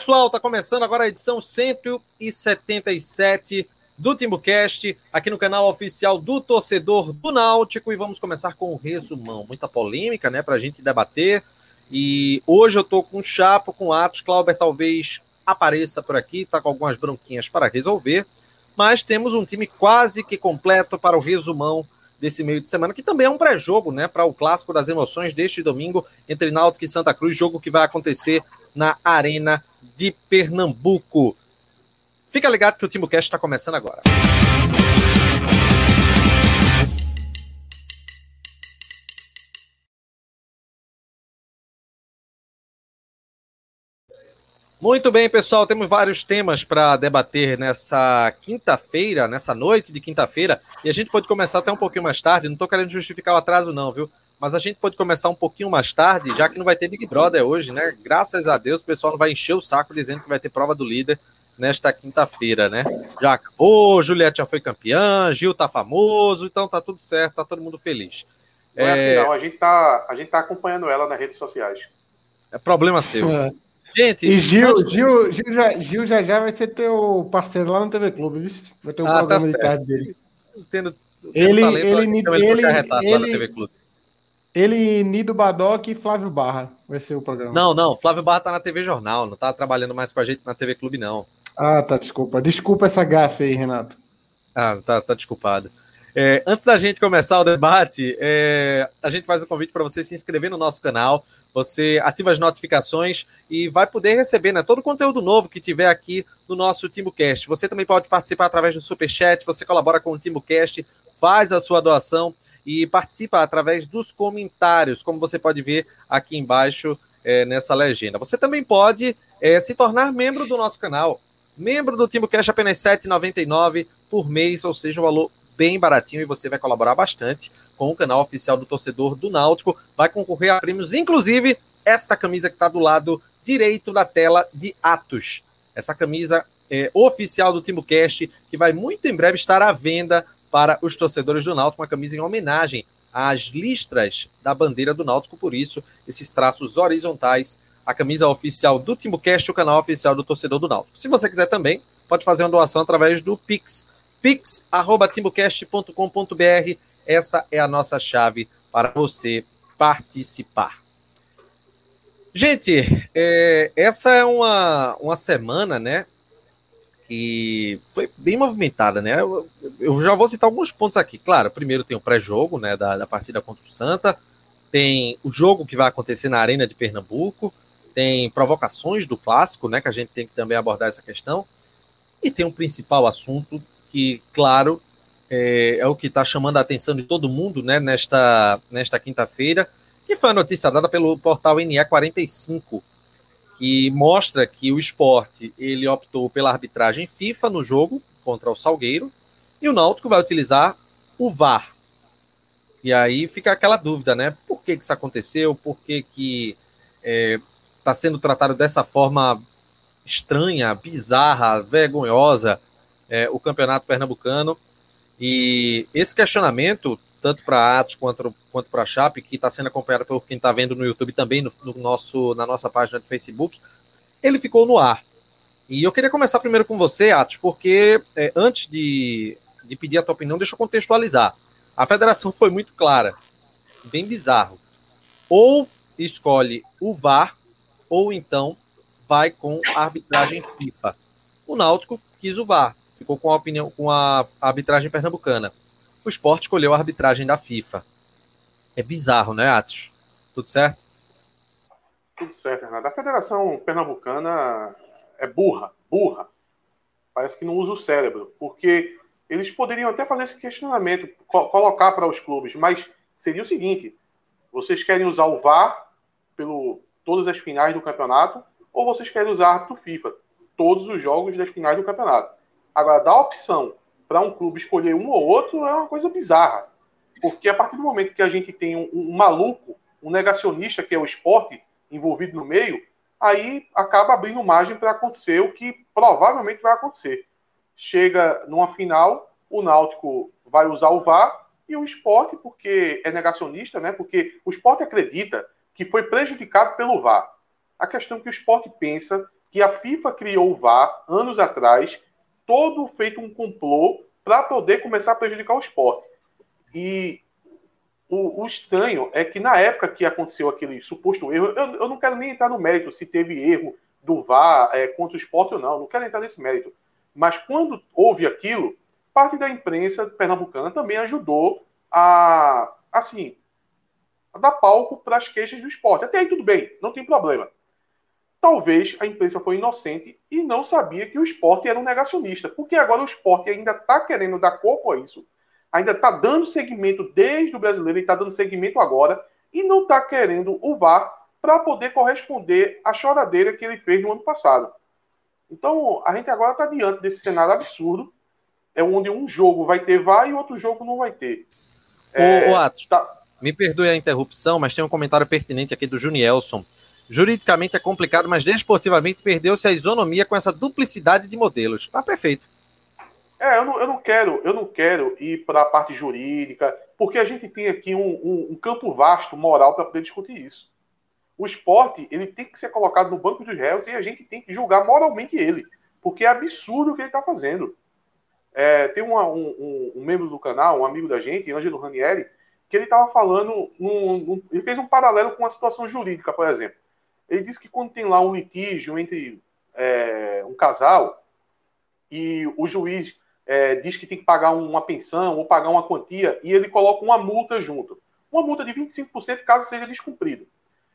Pessoal, tá começando agora a edição 177 do TimbuCast, aqui no canal oficial do torcedor do Náutico, e vamos começar com um resumão. Muita polêmica, né, pra gente debater. E hoje eu tô com o Chapo, com o Atos, Clauber talvez apareça por aqui, tá com algumas bronquinhas para resolver, mas temos um time quase que completo para o resumão desse meio de semana, que também é um pré-jogo, né, para o clássico das emoções deste domingo entre Náutico e Santa Cruz, jogo que vai acontecer na Arena de Pernambuco. Fica ligado que o TimbuCast está começando agora. Muito bem, pessoal, temos vários temas para debater nessa quinta-feira, nessa noite de quinta-feira, e a gente pode começar até um pouquinho mais tarde, não estou querendo justificar o atraso não, viu? Mas a gente pode começar um pouquinho mais tarde, já que não vai ter Big Brother hoje, né? Graças a Deus, o pessoal não vai encher o saco dizendo que vai ter prova do líder nesta quinta-feira, né? Já acabou, Juliette já foi campeã, Gil tá famoso, então tá tudo certo, tá todo mundo feliz. Não é, é assim, não. A gente, tá, a gente tá acompanhando ela nas redes sociais. É problema seu. É. Gente. E Gil, antes... Gil, Gil, já, Gil já já vai ser teu parceiro lá no TV Clube, viu? Vai ter um ah, programa tá de tarde dele. Entendo. Ele, ele, ele, ele, ele, ele, Nido Badoc e Flávio Barra vai ser o programa. Não, não, Flávio Barra tá na TV Jornal, não tá trabalhando mais com a gente na TV Clube, não. Ah, tá, desculpa. Desculpa essa gafe aí, Renato. Ah, tá, tá desculpado. É, antes da gente começar o debate, é, a gente faz o um convite para você se inscrever no nosso canal. Você ativa as notificações e vai poder receber né, todo o conteúdo novo que tiver aqui no nosso TimbuCast. Você também pode participar através do Superchat, você colabora com o TimbuCast, faz a sua doação e participa através dos comentários, como você pode ver aqui embaixo é, nessa legenda. Você também pode é, se tornar membro do nosso canal. Membro do Timbo Cash apenas R$ 7,99 por mês, ou seja, um valor bem baratinho e você vai colaborar bastante com o canal oficial do torcedor do Náutico. Vai concorrer a prêmios, inclusive esta camisa que está do lado direito da tela de Atos. Essa camisa é, oficial do TimbuCast, que vai muito em breve estar à venda para os torcedores do Náutico, uma camisa em homenagem às listras da bandeira do Náutico, por isso, esses traços horizontais, a camisa oficial do TimbuCast, o canal oficial do torcedor do Náutico. Se você quiser também, pode fazer uma doação através do Pix, pix.timbucast.com.br, essa é a nossa chave para você participar. Gente, é, essa é uma, uma semana, né, que foi bem movimentada, né? Eu, eu, já vou citar alguns pontos aqui. Claro, primeiro tem o pré-jogo, né, da, da partida contra o Santa, tem o jogo que vai acontecer na Arena de Pernambuco, tem provocações do clássico, né, que a gente tem que também abordar essa questão, e tem um principal assunto que, claro, é, é o que está chamando a atenção de todo mundo, né, nesta, nesta quinta-feira, que foi a notícia dada pelo portal NE45, que mostra que o esporte ele optou pela arbitragem FIFA no jogo contra o Salgueiro e o Náutico vai utilizar o VAR. E aí fica aquela dúvida, né? Por que, que isso aconteceu? Por que que está é, sendo tratado dessa forma estranha, bizarra, vergonhosa é, o campeonato pernambucano? E esse questionamento tanto para Atos quanto, quanto para a Chape, que está sendo acompanhado por quem está vendo no YouTube também, no, no, nosso, na nossa página do Facebook, ele ficou no ar. E eu queria começar primeiro com você, Atos, porque é, antes de, de pedir a tua opinião, deixa eu contextualizar. A federação foi muito clara, bem bizarro. Ou escolhe o VAR, ou então vai com a arbitragem FIFA. O Náutico quis o VAR, ficou com a opinião com a arbitragem pernambucana o esporte escolheu a arbitragem da FIFA. É bizarro, né, Atos? Tudo certo? Tudo certo, Renato. A Federação Pernambucana é burra, burra. Parece que não usa o cérebro, porque eles poderiam até fazer esse questionamento, co colocar para os clubes, mas seria o seguinte: vocês querem usar o VAR pelo todas as finais do campeonato, ou vocês querem usar árbitro FIFA, todos os jogos das finais do campeonato? Agora, dá a opção para um clube escolher um ou outro é uma coisa bizarra. Porque a partir do momento que a gente tem um, um maluco, um negacionista, que é o esporte, envolvido no meio, aí acaba abrindo margem para acontecer o que provavelmente vai acontecer. Chega numa final, o Náutico vai usar o VAR e o esporte, porque é negacionista, né? Porque o esporte acredita que foi prejudicado pelo VAR. A questão que o esporte pensa que a FIFA criou o VAR anos atrás, todo feito um complô para poder começar a prejudicar o esporte. E o, o, estranho é que na época que aconteceu aquele suposto erro, eu, eu não quero nem entrar no mérito se teve erro do VAR é, contra o esporte ou não, não quero entrar nesse mérito. Mas quando houve aquilo, parte da imprensa pernambucana também ajudou a, assim, a dar palco para as queixas do esporte. Até aí tudo bem, não tem problema. Talvez a imprensa foi inocente e não sabia que o esporte era um negacionista, porque agora o esporte ainda está querendo dar corpo a isso ainda está dando segmento desde o brasileiro e está dando segmento agora e não está querendo o VAR para poder corresponder à choradeira que ele fez no ano passado. Então, a gente agora está diante desse cenário absurdo, é onde um jogo vai ter VAR e outro jogo não vai ter. É, ô, Atos, tá... me perdoe a interrupção, mas tem um comentário pertinente aqui do Junielson. Juridicamente é complicado, mas desportivamente perdeu-se a isonomia com essa duplicidade de modelos. Tá perfeito. É, eu não, eu não quero, eu não quero ir para a parte jurídica, porque a gente tem aqui um, um, um campo vasto moral para poder discutir isso. O esporte ele tem que ser colocado no banco dos réus e a gente tem que julgar moralmente ele, porque é absurdo o que ele está fazendo. É, tem uma, um, um, membro do canal, um amigo da gente, Ângelo Ranieri, que ele estava falando, num, num, ele fez um paralelo com a situação jurídica, por exemplo. Ele disse que quando tem lá um litígio entre é, um casal e o juiz é, diz que tem que pagar uma pensão ou pagar uma quantia e ele coloca uma multa junto. Uma multa de 25% caso seja descumprido.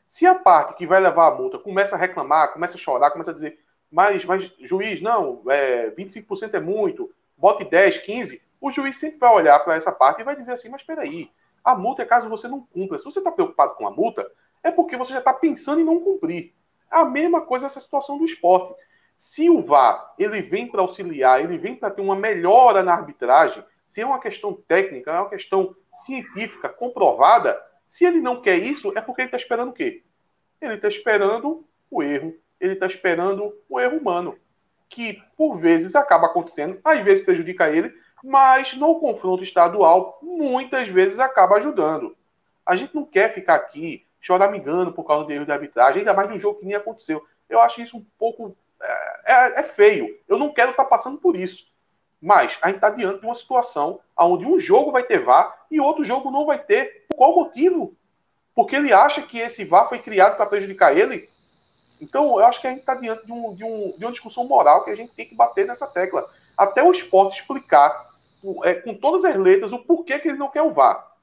Se a parte que vai levar a multa começa a reclamar, começa a chorar, começa a dizer, mas, mas juiz, não, é, 25% é muito, bote 10, 15, o juiz sempre vai olhar para essa parte e vai dizer assim, mas espera aí, a multa é caso você não cumpra. Se você está preocupado com a multa, é porque você já está pensando em não cumprir. A mesma coisa essa situação do esporte. Se o VAR ele vem para auxiliar, ele vem para ter uma melhora na arbitragem, se é uma questão técnica, é uma questão científica comprovada, se ele não quer isso, é porque ele está esperando o quê? Ele está esperando o erro, ele está esperando o erro humano, que por vezes acaba acontecendo, às vezes prejudica ele, mas no confronto estadual, muitas vezes acaba ajudando. A gente não quer ficar aqui choramingando por causa do erro de arbitragem, ainda mais de um jogo que nem aconteceu. Eu acho isso um pouco é, é, é feio. Eu não quero estar tá passando por isso. Mas a gente está diante de uma situação onde um jogo vai ter VAR e outro jogo não vai ter. Por qual motivo? Porque ele acha que esse VAR foi criado para prejudicar ele? Então, eu acho que a gente está diante de, um, de, um, de, uma discussão moral que a gente tem que bater nessa tecla. Até o esporte explicar é, com todas as letras o porquê que ele não quer o VAR.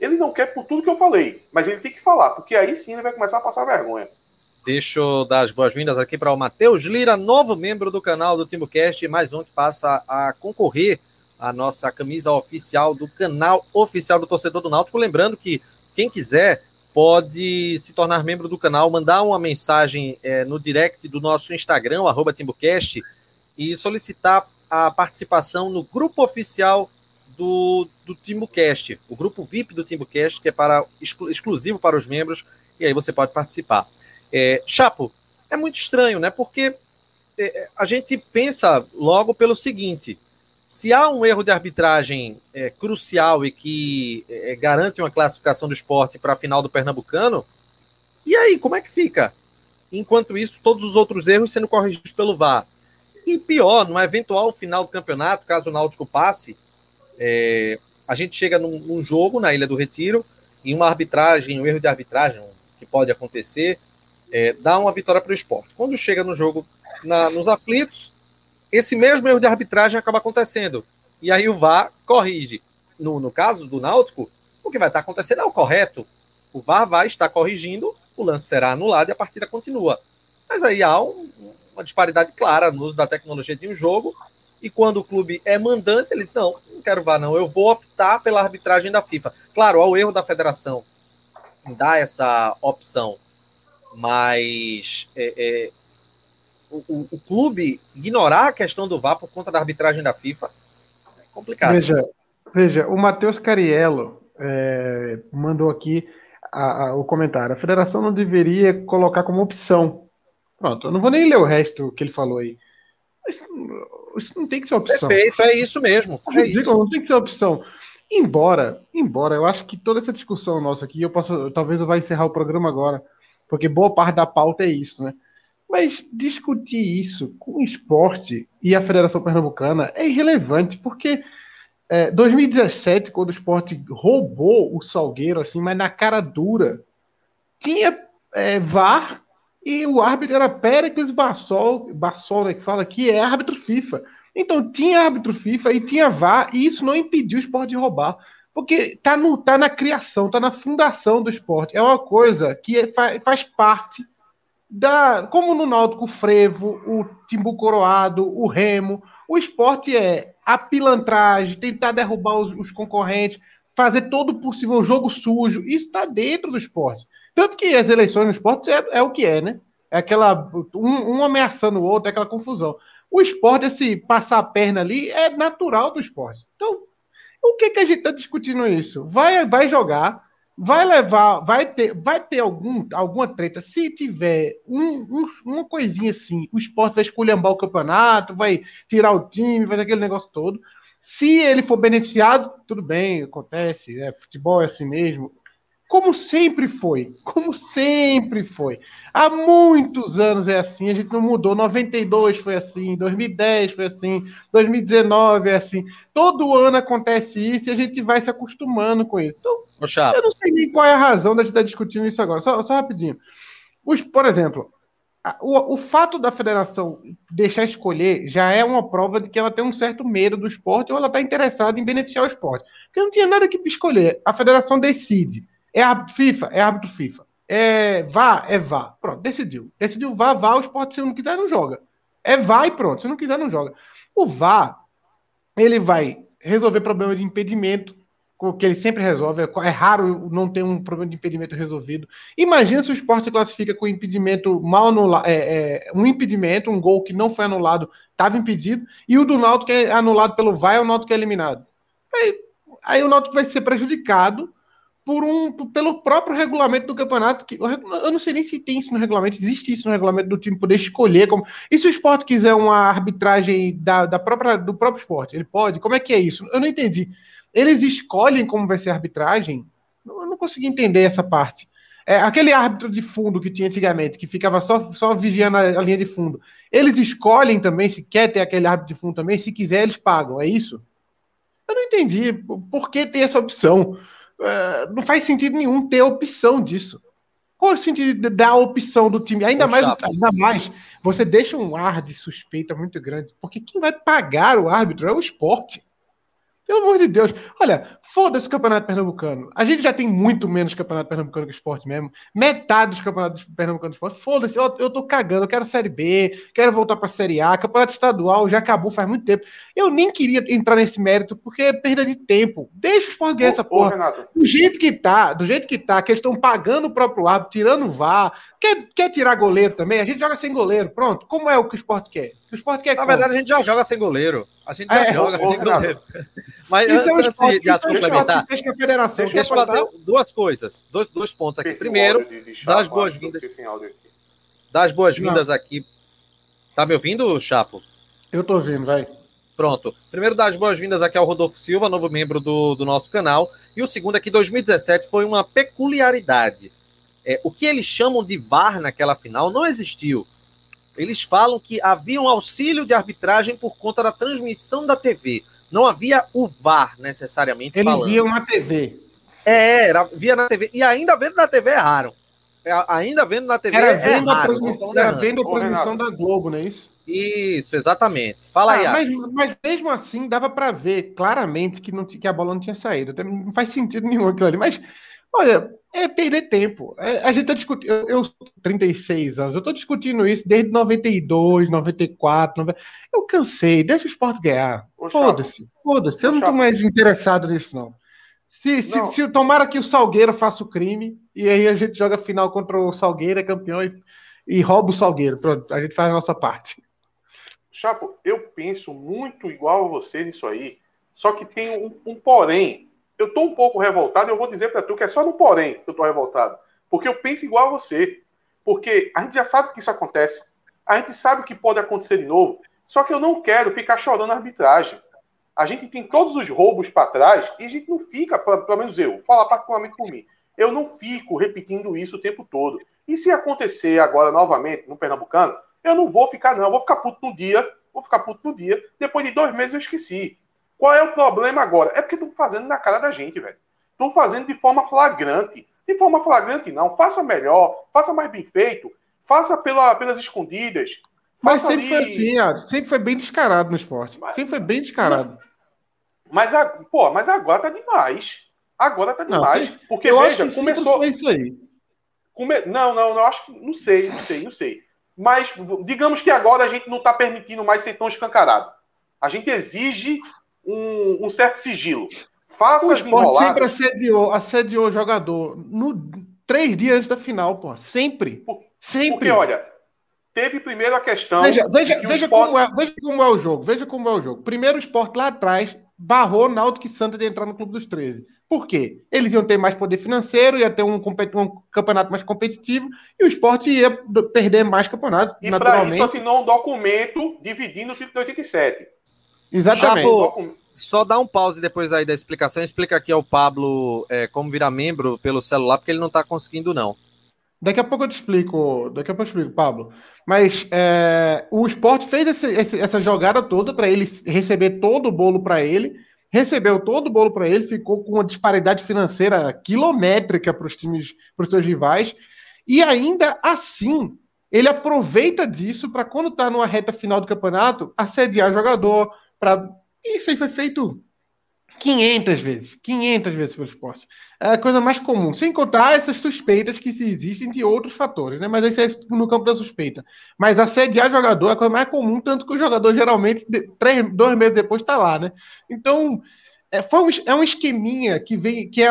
Ele não quer por tudo que eu falei, mas ele tem que falar, porque aí sim ele vai começar a passar vergonha. Deixa eu dar as boas-vindas aqui para o Matheus Lira, novo membro do canal do TimbuCast, mais um que passa a concorrer à nossa camisa oficial do canal oficial do Torcedor do Náutico. Lembrando que quem quiser pode se tornar membro do canal, mandar uma mensagem é, no direct do nosso Instagram, arroba TimbuCast, e solicitar a participação no grupo oficial do, do TimbuCast, o grupo VIP do TimbuCast, que é para, exclu, exclusivo para os membros, e aí você pode participar. É, Chapo, é muito estranho, né? Porque é, a gente pensa logo pelo seguinte: se há um erro de arbitragem é, crucial e que é, garante uma classificação do esporte para a final do Pernambucano, e aí, como é que fica? Enquanto isso, todos os outros erros sendo corrigidos pelo VAR. E pior, no eventual final do campeonato, caso o Náutico passe, é, a gente chega num, num, jogo na Ilha do Retiro, e uma arbitragem, um erro de arbitragem que pode acontecer, é, dá uma vitória para o esporte. Quando chega no jogo na, nos aflitos, esse mesmo erro de arbitragem acaba acontecendo. E aí o VAR corrige. No, no caso do Náutico, o que vai estar acontecendo é o correto. O VAR vai estar corrigindo, o lance será anulado e a partida continua. Mas aí há um, uma disparidade clara no uso da tecnologia de um jogo. E quando o clube é mandante, ele diz: não, não quero VAR, não, eu vou optar pela arbitragem da FIFA. Claro, há o erro da federação dar essa opção mas é, é, o, o, clube ignorar a questão do VAR por conta da arbitragem da FIFA é complicado. Veja, veja o Matheus Cariello é, mandou aqui a, a, o comentário. A federação não deveria colocar como opção. Pronto, eu não vou nem ler o resto que ele falou aí. Isso, isso não tem que ser opção. Perfeito, é isso mesmo. É Digo, isso. Não tem que ser opção. Embora, embora, eu acho que toda essa discussão nossa aqui, eu posso, talvez eu vá encerrar o programa agora porque boa parte da pauta é isso, né? Mas discutir isso com o esporte e a Federação Pernambucana é irrelevante, porque é, 2017, quando o esporte roubou o Salgueiro, assim, mas na cara dura, tinha é, VAR e o árbitro era Péricles Bassol, Bassol né, que fala que é árbitro FIFA. Então tinha árbitro FIFA e tinha VAR, e isso não impediu o esporte de roubar. Porque tá, no, tá na criação, tá na fundação do esporte. É uma coisa que é, faz, faz parte da. Como no Náutico, o Frevo, o Timbu Coroado, o Remo. O esporte é a pilantragem, tentar derrubar os, os concorrentes, fazer todo o possível jogo sujo. Isso está dentro do esporte. Tanto que as eleições no esporte é, é o que é, né? É aquela. Um, um, ameaçando o outro, é aquela confusão. O esporte, esse passar a perna ali, é natural do esporte. Então, o que, que a gente está discutindo isso? Vai, vai jogar, vai levar, vai ter, vai ter algum, alguma treta. Se tiver um, um, uma coisinha assim, o esporte vai esculhambar o campeonato, vai tirar o time, vai aquele negócio todo. Se ele for beneficiado, tudo bem, acontece, é, futebol é assim mesmo como sempre foi, como sempre foi. Há muitos anos é assim, a gente não mudou. 92 foi assim, 2010 foi assim, 2019 é assim. Todo ano acontece isso e a gente vai se acostumando com isso. Então, eu não sei nem qual é a razão da gente estar discutindo isso agora. Só, só rapidinho. Os, por exemplo, o, o fato da federação deixar escolher já é uma prova de que ela tem um certo medo do esporte ou ela está interessada em beneficiar o esporte. Porque não tinha nada que escolher. A federação decide é árbitro FIFA? É árbitro FIFA. É vá? É vá. Pronto, decidiu. Decidiu vá, vá, o esporte, se não quiser, não joga. É vá e pronto. Se não quiser, não joga. O vá, ele vai resolver problema de impedimento, que ele sempre resolve. É raro não ter um problema de impedimento resolvido. Imagina se o esporte se classifica com impedimento mal anulado, é, é, um impedimento, um gol que não foi anulado, estava impedido, e o do Náutico é anulado pelo VAR, o Náutico é eliminado. Aí, aí o Náutico vai ser prejudicado por um, pelo próprio regulamento do campeonato. Que, eu não sei nem se tem isso no regulamento, existe isso no regulamento do time poder escolher. Como, e se o esporte quiser uma arbitragem da, da própria, do próprio esporte? Ele pode? Como é que é isso? Eu não entendi. Eles escolhem como vai ser a arbitragem? Eu não consegui entender essa parte. É, aquele árbitro de fundo que tinha antigamente, que ficava só, só vigiando a, a linha de fundo, eles escolhem também se quer ter aquele árbitro de fundo também, se quiser, eles pagam, é isso? Eu não entendi por que ter essa opção. Uh, não faz sentido nenhum ter opção disso. Qual é o sentido da opção do time? Ainda mais, ainda mais, você deixa um ar de suspeita muito grande, porque quem vai pagar o árbitro é o esporte. Pelo amor de Deus. Olha, foda-se o Campeonato Pernambucano. A gente já tem muito menos Campeonato Pernambucano que esporte mesmo. Metade dos Campeonatos Pernambucanos de esporte. Foda-se, eu, eu tô cagando. Eu quero Série B, quero voltar pra Série A. Campeonato Estadual já acabou faz muito tempo. Eu nem queria entrar nesse mérito, porque é perda de tempo. Deixa o esporte ganhar essa porra. Ô, do jeito que tá, do jeito que tá, que eles estão pagando o próprio árbitro, tirando o VAR. Quer, quer tirar goleiro também? A gente joga sem goleiro. Pronto. Como é o que o esporte quer? O esporte quer Na verdade, a gente já joga sem goleiro. A gente já é, joga sem goleiro. Mas isso antes, é antes de, de complementar, deixa eu fazer duas coisas, dois, dois pontos aqui. Primeiro, das boas-vindas. Das boas-vindas aqui. Tá me ouvindo, Chapo? Eu tô ouvindo, vai. Pronto. Primeiro, das boas-vindas aqui ao Rodolfo Silva, novo membro do, do nosso canal. E o segundo é que 2017 foi uma peculiaridade. É, o que eles chamam de VAR naquela final não existiu. Eles falam que havia um auxílio de arbitragem por conta da transmissão da TV. Não havia o VAR necessariamente Eles falando. viam na TV. É, era, via na TV. E ainda vendo na TV erraram. É, ainda vendo na TV era vendo erraram. A transmissão, era vendo a transmissão da Globo, não é isso? Isso, exatamente. Fala ah, aí. Mas, mas, mesmo assim, dava para ver claramente que, não, que a bola não tinha saído. Não faz sentido nenhum aquilo ali. Mas, olha, é perder tempo. É, a gente tá discutindo. Eu, eu 36 anos, eu tô discutindo isso desde 92, 94. 90, eu cansei, deixa o esporte ganhar. Foda-se, foda-se. Eu não tô mais interessado nisso, não. Se, se, se tomara que o Salgueiro faça o crime, e aí a gente joga final contra o Salgueiro, é campeão e, e rouba o Salgueiro. Pronto, a gente faz a nossa parte. Chapo, eu penso muito igual a você nisso aí, só que tem um, um porém eu estou um pouco revoltado eu vou dizer para tu que é só no porém que eu estou revoltado. Porque eu penso igual a você. Porque a gente já sabe que isso acontece. A gente sabe que pode acontecer de novo. Só que eu não quero ficar chorando na arbitragem. A gente tem todos os roubos para trás e a gente não fica, pelo menos eu, falar particularmente por mim, eu não fico repetindo isso o tempo todo. E se acontecer agora novamente no Pernambucano, eu não vou ficar, não. Eu vou ficar puto no dia, vou ficar puto no dia. Depois de dois meses eu esqueci. Qual é o problema agora? É porque estão fazendo na cara da gente, velho. Estão fazendo de forma flagrante. De forma flagrante, não. Faça melhor, faça mais bem feito, faça pela, pelas escondidas. Mas sempre ali... foi assim, Ari. sempre foi bem descarado no esporte. Mas, sempre foi bem descarado. Mas, mas, pô, mas agora tá demais. Agora tá demais. Não, porque, eu veja, começou. Foi isso aí. Come... Não, não, não, acho que. Não sei, não sei, não sei. Mas digamos que agora a gente não está permitindo mais ser tão escancarado. A gente exige um, um certo sigilo. Faça o esporte sempre assediou, assediou o jogador no, três dias antes da final, pô. Sempre. Por, sempre. Porque, olha, teve primeiro a questão. Veja, veja, veja, esporte... como é, veja como é o jogo. Veja como é o jogo. Primeiro o esporte lá atrás barrou Náutico e Santa de entrar no Clube dos 13. Por quê? Eles iam ter mais poder financeiro, ia ter um, um campeonato mais competitivo e o esporte ia perder mais campeonatos. E para isso assinou um documento dividindo o título de 87. Exatamente. Jabo, só dá um pause depois aí da explicação. Explica aqui ao Pablo é, como virar membro pelo celular, porque ele não está conseguindo, não. Daqui a pouco eu te explico, daqui a pouco eu explico, Pablo. Mas é, o esporte fez esse, esse, essa jogada toda para ele receber todo o bolo para ele recebeu todo o bolo para ele, ficou com uma disparidade financeira quilométrica para os times, para os seus rivais, e ainda assim ele aproveita disso para quando está numa reta final do campeonato assediar jogador, para isso aí foi feito 500 vezes, 500 vezes pelo esporte. É a coisa mais comum, sem contar essas suspeitas que existem de outros fatores, né? Mas isso é no campo da suspeita. Mas assediar jogador é a coisa mais comum, tanto que o jogador geralmente, três, dois meses depois, está lá, né? Então, é, foi um, é um esqueminha que vem, que é,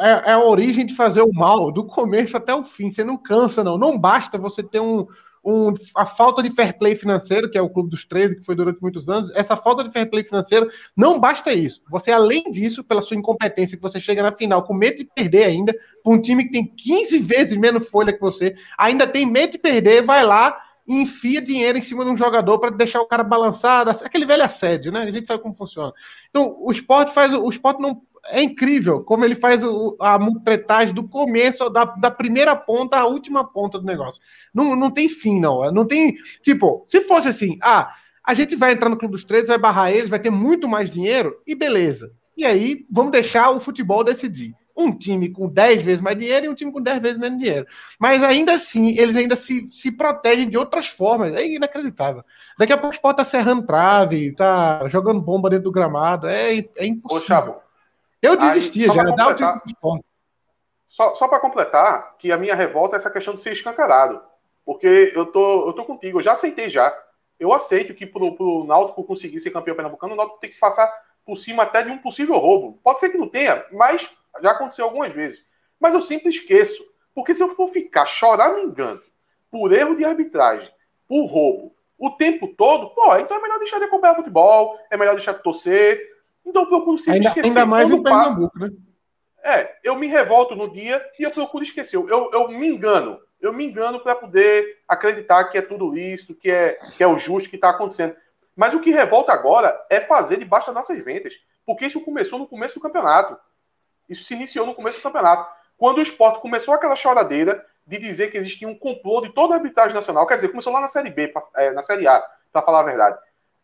é, é a origem de fazer o mal, do começo até o fim. Você não cansa, não. Não basta você ter um, um, a falta de fair play financeiro, que é o Clube dos 13, que foi durante muitos anos, essa falta de fair play financeiro, não basta isso. Você, além disso, pela sua incompetência, que você chega na final com medo de perder ainda, para um time que tem 15 vezes menos folha que você, ainda tem medo de perder, vai lá e enfia dinheiro em cima de um jogador para deixar o cara balançado, aquele velho assédio, né? A gente sabe como funciona. Então, o esporte faz. O esporte não é incrível como ele faz o, a mutretagem do começo, da, da primeira ponta à última ponta do negócio. Não, não tem fim, não. Não tem. Tipo, se fosse assim, ah, a gente vai entrar no Clube dos Três, vai barrar eles, vai ter muito mais dinheiro, e beleza. E aí, vamos deixar o futebol decidir. Um time com 10 vezes mais dinheiro e um time com 10 vezes menos dinheiro. Mas ainda assim, eles ainda se, se protegem de outras formas. É inacreditável. Daqui a pouco o Sport tá serrando trave, tá jogando bomba dentro do gramado. É, é impossível. Ô, eu desistia Aí, já, o tipo de esporte. Só, só para completar, que a minha revolta é essa questão de ser escancarado. Porque eu tô, eu tô contigo, eu já aceitei já. Eu aceito que pro, pro Náutico conseguir ser campeão pernambucano, o Náutico tem que passar por cima até de um possível roubo. Pode ser que não tenha, mas já aconteceu algumas vezes. Mas eu sempre esqueço. Porque se eu for ficar choramingando por erro de arbitragem, por roubo, o tempo todo, pô, então é melhor deixar de acompanhar futebol, é melhor deixar de torcer, então eu procuro sempre ainda, esquecer. Ainda mais em Pernambuco, né? É, eu me revolto no dia e eu procuro esquecer. Eu, eu me engano. Eu me engano para poder acreditar que é tudo isso, que é, que é o justo que está acontecendo. Mas o que revolta agora é fazer debaixo das nossas ventas. Porque isso começou no começo do campeonato. Isso se iniciou no começo do campeonato. Quando o esporte começou aquela choradeira de dizer que existia um complô de toda a arbitragem nacional, quer dizer, começou lá na Série B, é, na Série A, para falar a verdade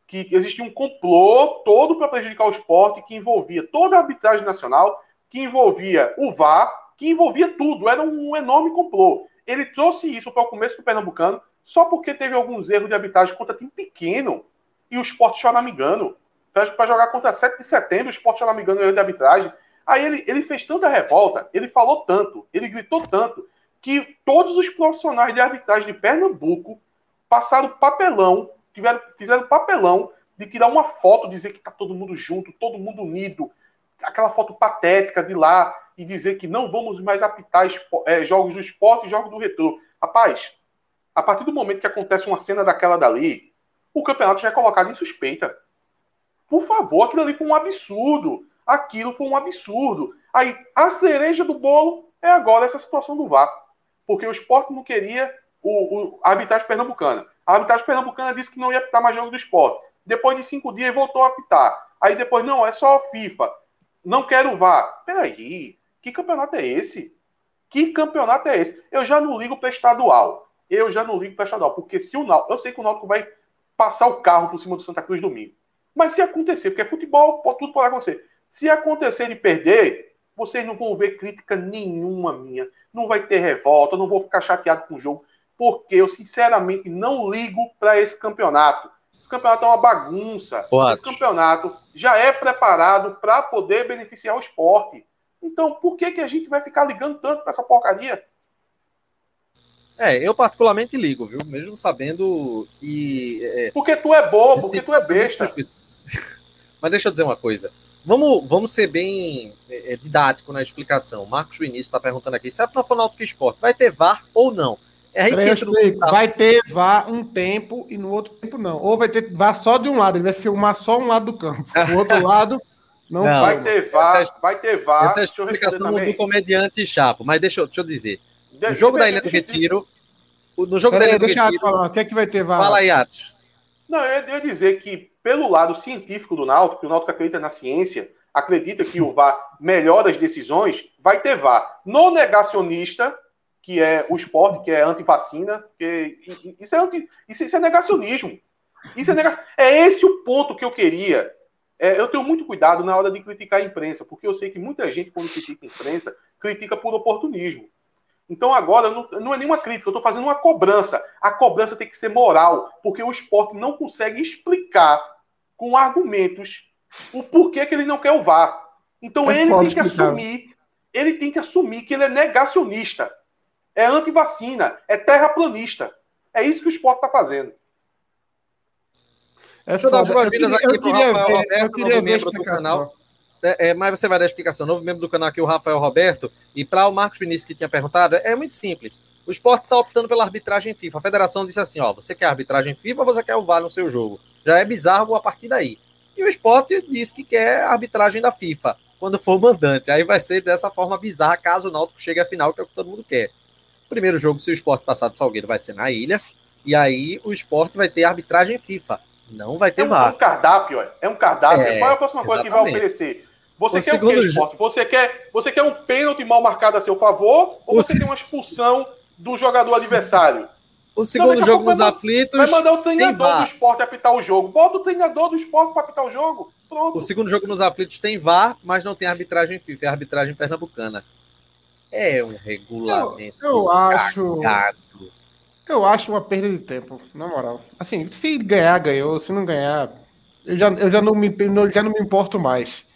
que existia um complô todo para prejudicar o esporte, que envolvia toda a arbitragem nacional, que envolvia o VAR, que envolvia tudo. Era um enorme complô. Ele trouxe isso para o começo do Pernambucano só porque teve alguns erros de arbitragem contra time pequeno e o esporte choramingando. Para jogar contra 7 de setembro, o esporte choramingando erro de arbitragem. Aí ele, ele fez tanta revolta, ele falou tanto, ele gritou tanto, que todos os profissionais de arbitragem de Pernambuco passaram papelão tiveram, fizeram papelão de tirar uma foto, dizer que está todo mundo junto, todo mundo unido, aquela foto patética de lá e dizer que não vamos mais apitar é, jogos do esporte e jogos do retrô. Rapaz, a partir do momento que acontece uma cena daquela dali, o campeonato já é colocado em suspeita. Por favor, aquilo ali foi um absurdo. Aquilo foi um absurdo. Aí, a cereja do bolo é agora essa situação do VAR. Porque o esporte não queria o, o, a arbitragem pernambucana. A arbitragem pernambucana disse que não ia apitar mais jogo do esporte. Depois de cinco dias voltou a apitar. Aí depois, não, é só FIFA. Não quero vá. Peraí, que campeonato é esse? Que campeonato é esse? Eu já não ligo para estadual. Eu já não ligo para estadual, porque se o Náutico, eu sei que o Náutico vai passar o carro por cima do Santa Cruz domingo. Mas se acontecer, porque é futebol, tudo pode acontecer. Se acontecer de perder, vocês não vão ver crítica nenhuma minha. Não vai ter revolta, não vou ficar chateado com o jogo, porque eu sinceramente não ligo para esse campeonato. Esse campeonato é uma bagunça. What? Esse campeonato já é preparado para poder beneficiar o esporte. Então, por que, que a gente vai ficar ligando tanto para essa porcaria? É, eu particularmente ligo, viu? Mesmo sabendo que. É... Porque tu é bobo, porque tu é besta. Mas deixa eu dizer uma coisa. Vamos, vamos ser bem é, é didático na explicação. Marcos Vinícius está perguntando aqui: se é para Náutico Esporte, vai ter VAR ou não? É aí que entra Vai ter VAR um tempo e no outro tempo não. Ou vai ter VAR só de um lado, ele vai filmar só um lado do campo. O outro lado não, não vai ter VAR. Essa, vai ter VAR. Essa é a explicação do comediante Chapo. Mas deixa, deixa eu dizer. No jogo da Ilha do Retiro. No jogo da Ilha do Retiro. Falar, o que é que vai ter VAR? Fala aí, Atos. Não, eu ia dizer que, pelo lado científico do Náutico, que o Náutico acredita na ciência, acredita que o VAR melhora as decisões, vai ter VAR. No negacionista, que é o esporte, que é anti-vacina, que isso é, anti, isso, isso é negacionismo. Isso é, nega... é esse o ponto que eu queria. É, eu tenho muito cuidado na hora de criticar a imprensa, porque eu sei que muita gente, quando critica a imprensa, critica por oportunismo. Então agora não, não é nenhuma crítica, eu estou fazendo uma cobrança. A cobrança tem que ser moral, porque o esporte não consegue explicar com argumentos o porquê que ele não quer o VAR. Então é ele tem que explicar. assumir, ele tem que assumir que ele é negacionista é anti-vacina, é terraplanista. É isso que o esporte está fazendo. É Deixa eu dar as boas-vindas aqui para o Rafael ver, Roberto, novo membro do canal. É, é, mas você vai dar a explicação. Novo membro do canal aqui, o Rafael Roberto. E para o Marcos Vinícius, que tinha perguntado, é muito simples. O esporte está optando pela arbitragem FIFA. A federação disse assim: ó, você quer arbitragem FIFA ou você quer o VAR no seu jogo? Já é bizarro a partir daí. E o esporte disse que quer a arbitragem da FIFA, quando for mandante. Aí vai ser dessa forma bizarra, caso o Náutico chegue à final, que é o que todo mundo quer. Primeiro jogo, se o esporte passar do Salgueiro, vai ser na ilha. E aí o esporte vai ter arbitragem FIFA. Não vai ter é um, VAR. É um cardápio, é um cardápio. É, Qual é a próxima coisa que vai oferecer? Você o quer o quê, esporte? Você quer, você quer um pênalti mal marcado a seu favor ou o você se... quer uma expulsão do jogador adversário? O segundo então, jogo nos aflitos. Vai mandar o treinador do esporte apitar o jogo. Bota o treinador do esporte para apitar o jogo. Pronto. O segundo jogo nos aflitos tem VAR, mas não tem arbitragem FIFA, é arbitragem pernambucana. É um regulamento. Eu, eu acho. Eu acho uma perda de tempo, na moral. Assim, se ganhar, ganhou. Se não ganhar, eu já, eu já, não, me, já não me importo mais.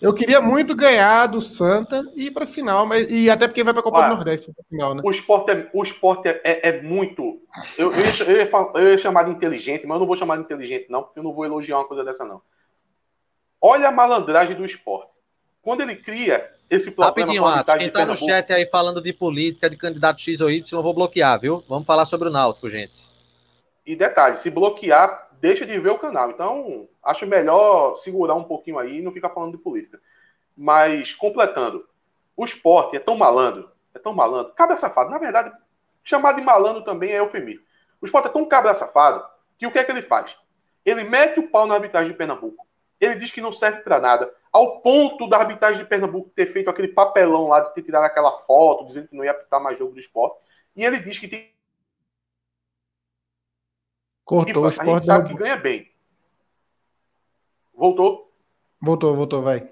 Eu queria muito ganhar do Santa e ir para final, mas e até porque vai para a Copa Olha, do Nordeste final, né? O esporte é, o esporte é, é, é muito. Eu, eu, ia, eu, ia, eu ia chamar de inteligente, mas eu não vou chamar de inteligente, não, porque eu não vou elogiar uma coisa dessa, não. Olha a malandragem do esporte. Quando ele cria esse Rapidinho, Atos, quem tá no chat aí falando de política, de candidato X ou Y, eu vou bloquear, viu? Vamos falar sobre o Náutico, gente. E detalhe, se bloquear, deixa de ver o canal. Então, acho melhor segurar um pouquinho aí e não ficar falando de política. Mas, completando, o esporte é tão malandro, é tão malandro, cabra safado. Na verdade, chamar de malandro também é eufemismo. O esporte é tão cabra safado que o que é que ele faz? Ele mete o pau na arbitragem de Pernambuco. Ele diz que não serve para nada ao ponto da arbitragem de Pernambuco ter feito aquele papelão lá de ter tirado aquela foto, dizendo que não ia apitar mais jogo do esporte. E ele diz que tem. Cortou, o esporte. A gente sabe que ganha bem. Voltou? Voltou, voltou, vai.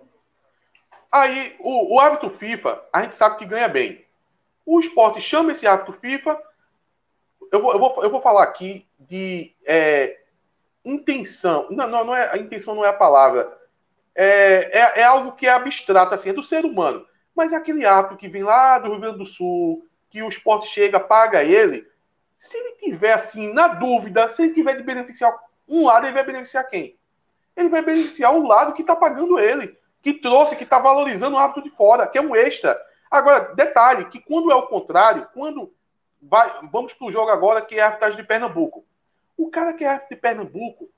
Aí, o, o árbitro FIFA, a gente sabe que ganha bem. O esporte chama esse árbitro FIFA. Eu vou, eu vou, eu vou falar aqui de é, intenção. Não, não, não é, a intenção não é a palavra é, é, é, algo que é abstrato, assim, é do ser humano. Mas é aquele ato que vem lá do Rio Grande do Sul, que o esporte chega, paga ele. Se ele tiver, assim, na dúvida, se ele tiver de beneficiar um lado, ele vai beneficiar quem? Ele vai beneficiar o lado que está pagando ele, que trouxe, que está valorizando o hábito de fora, que é um extra. Agora, detalhe, que quando é o contrário, quando vai, vamos para o jogo agora, que é a arbitragem de Pernambuco. O cara que é de Pernambuco,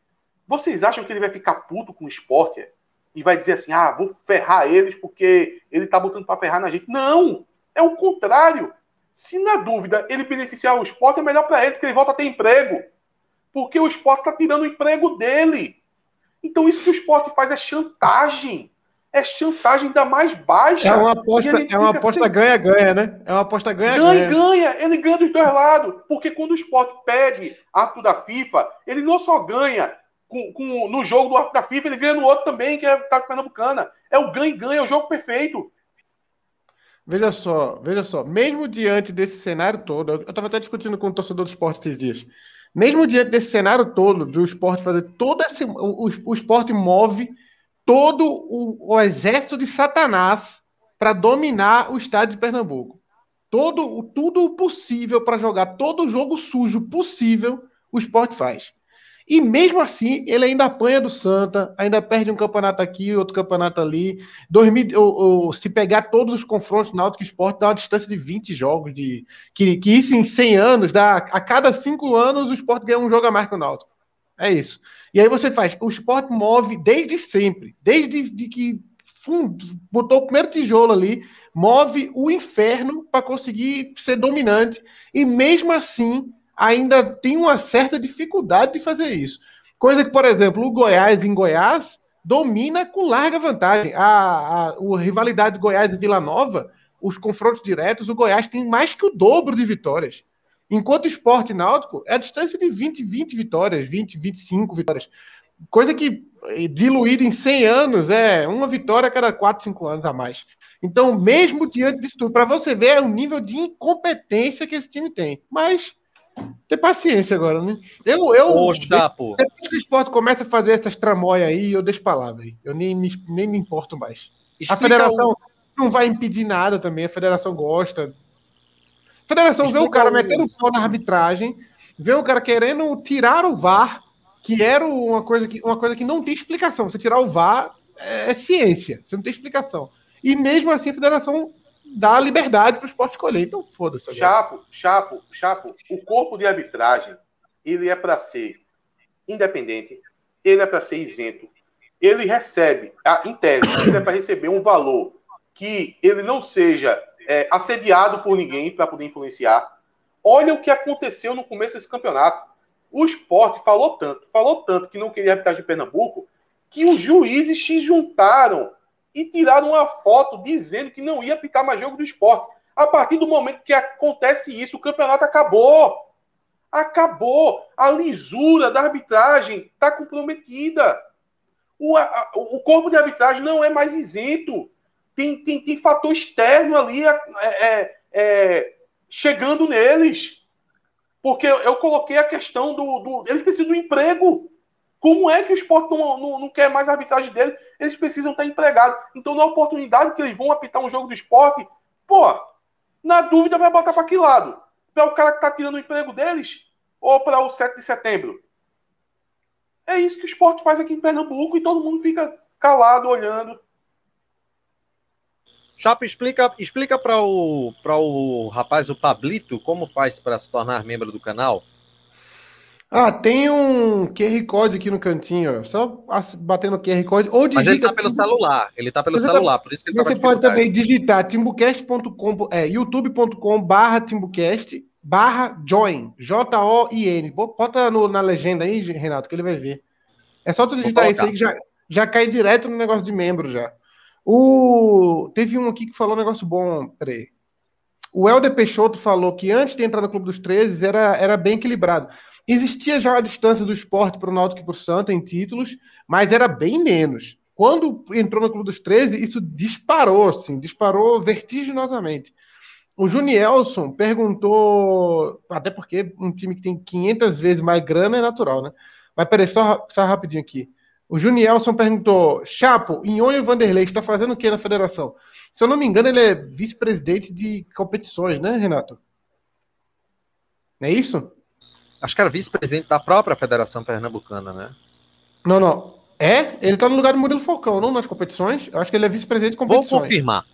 vocês acham que ele vai ficar puto com o esporte? e vai dizer assim: ah, vou ferrar eles porque ele está botando para ferrar na gente. Não! É o contrário. Se na dúvida ele beneficiar o esporte, é melhor para ele, porque ele volta a ter emprego. Porque o esporte está tirando o emprego dele. Então isso que o esporte faz é chantagem. É chantagem da mais baixa. É uma aposta, é uma aposta assim, ganha-ganha, né? É uma aposta ganha-ganha. Ganha-ganha, ele ganha dos dois lados. Porque quando o esporte pede ato da FIFA, ele não só ganha com, com, no jogo do ato da FIFA, ele ganha no outro também, que é o Taco Pernambucana. É o ganha-ganha, é o jogo perfeito. Veja só, veja só, mesmo diante desse cenário todo, eu estava até discutindo com o torcedor do esporte esses dias. Mesmo diante desse cenário todo, do esporte fazer todo esse. O, o esporte move todo o, o exército de Satanás para dominar o estado de Pernambuco. Todo, tudo possível para jogar todo o jogo sujo possível, o esporte faz. E mesmo assim, ele ainda apanha do Santa, ainda perde um campeonato aqui, outro campeonato ali. 2000, ou, ou, se pegar todos os confrontos Náutico Esporte, dá uma distância de 20 jogos. De, que, que isso em 100 anos, dá, a cada 5 anos o esporte ganha um jogo a mais que o Náutico. É isso. E aí você faz, o esporte move desde sempre, desde de que botou o primeiro tijolo ali, move o inferno para conseguir ser dominante. E mesmo assim, ainda tem uma certa dificuldade de fazer isso. Coisa que, por exemplo, o Goiás em Goiás domina com larga vantagem. A, a, a rivalidade Goiás e Vila Nova, os confrontos diretos, o Goiás tem mais que o dobro de vitórias. Enquanto esporte náutico é a distância de 20, 20 vitórias, 20, 25 vitórias. Coisa que eh, diluído em 100 anos é uma vitória a cada 4, 5 anos a mais. Então, mesmo diante disso tudo, para você ver é o nível de incompetência que esse time tem. Mas ter paciência agora, né? Eu, eu, Ô, Chapo. Depois que o esporte começa a fazer essas tramóias aí, eu deixo palavra aí. Eu nem, nem me importo mais. Explica a federação o... não vai impedir nada também, a federação gosta. A federação Explica vê o cara metendo o pau na arbitragem, vê o cara querendo tirar o VAR, que era uma coisa que, uma coisa que não tem explicação. Você tirar o VAR é, é ciência, você não tem explicação. E mesmo assim a federação dá liberdade para o esporte escolher. Então, foda-se. Chapo, Chapo, Chapo, o corpo de arbitragem, ele é para ser independente, ele é para ser isento, ele recebe, em tese, ele é para receber um valor que ele não seja é, assediado por ninguém para poder influenciar. Olha o que aconteceu no começo desse campeonato. O esporte falou tanto, falou tanto que não queria arbitragem de Pernambuco, que os juízes se juntaram e tiraram uma foto dizendo que não ia pitar mais jogo do esporte. A partir do momento que acontece isso, o campeonato acabou. Acabou. A lisura da arbitragem está comprometida. O, a, o corpo de arbitragem não é mais isento. Tem, tem, tem fator externo ali é, é, é, chegando neles. Porque eu, coloquei a questão do, do. Eles precisam do emprego. Como é que o esporte não, não, não quer mais a arbitragem dele? Eles precisam estar empregados. Então, na oportunidade que eles vão apitar um jogo do esporte, pô, na dúvida vai botar para que lado? Para o cara que está tirando o emprego deles? Ou para o 7 de setembro? É isso que o esporte faz aqui em Pernambuco e todo mundo fica calado, olhando. Chapa, explica, explica para o, o rapaz, o Pablito, como faz para se tornar membro do canal. Ah, tem um QR Code aqui no cantinho, ó. Só batendo o QR Code. Ou digita, Mas ele tá pelo celular. Ele tá pelo você celular, tá... por isso que ele Você pode também digitar timbucast.com, é, youtube.com barra timbucast barra join, J-O-I-N. Bota no, na legenda aí, Renato, que ele vai ver. É só tu digitar isso aí que já, já cai direto no negócio de membro já. O... Teve um aqui que falou um negócio bom, peraí. O Helder Peixoto falou que antes de entrar no Clube dos 13 era, era bem equilibrado. Existia já a distância do esporte para o Náutico e para o Santa em títulos, mas era bem menos. Quando entrou no Clube dos 13, isso disparou, assim, disparou vertiginosamente. O Junielson perguntou, até porque um time que tem 500 vezes mais grana é natural, né? Mas peraí, só, só rapidinho aqui. O Junielson perguntou: Chapo, Inhonho Vanderlei está fazendo o que na federação? Se eu não me engano, ele é vice-presidente de competições, né, Renato? Não é isso? Acho que era vice-presidente da própria Federação Pernambucana, né? Não, não. É? Ele tá no lugar do Murilo Falcão, não nas competições? Acho que ele é vice-presidente de competições. Vou confirmar.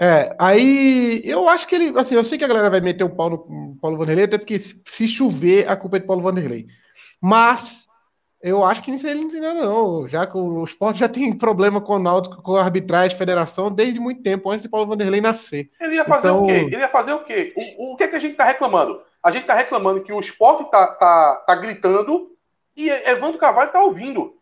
É, aí eu acho que ele, assim, eu sei que a galera vai meter o pau no Paulo Vanderlei, até porque se chover, a culpa é de Paulo Vanderlei. Mas eu acho que isso ele não ensina, não. Já que o esporte já tem problema com o Náutico, com a arbitragem, federação, desde muito tempo, antes de Paulo Vanderlei nascer. Ele ia fazer então... o quê? Ele ia fazer o quê? O, o que, é que a gente tá reclamando? A gente está reclamando que o esporte está tá, tá gritando e Evandro Carvalho está ouvindo.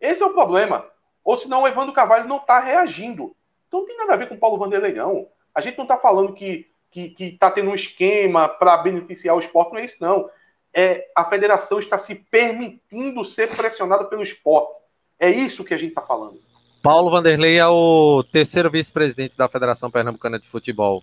Esse é o problema. Ou senão o Evandro Carvalho não está reagindo. Então não tem nada a ver com o Paulo Vanderlei, não. A gente não está falando que que está tendo um esquema para beneficiar o esporte, não é isso, não. É, a federação está se permitindo ser pressionada pelo esporte. É isso que a gente está falando. Paulo Vanderlei é o terceiro vice-presidente da Federação Pernambucana de Futebol.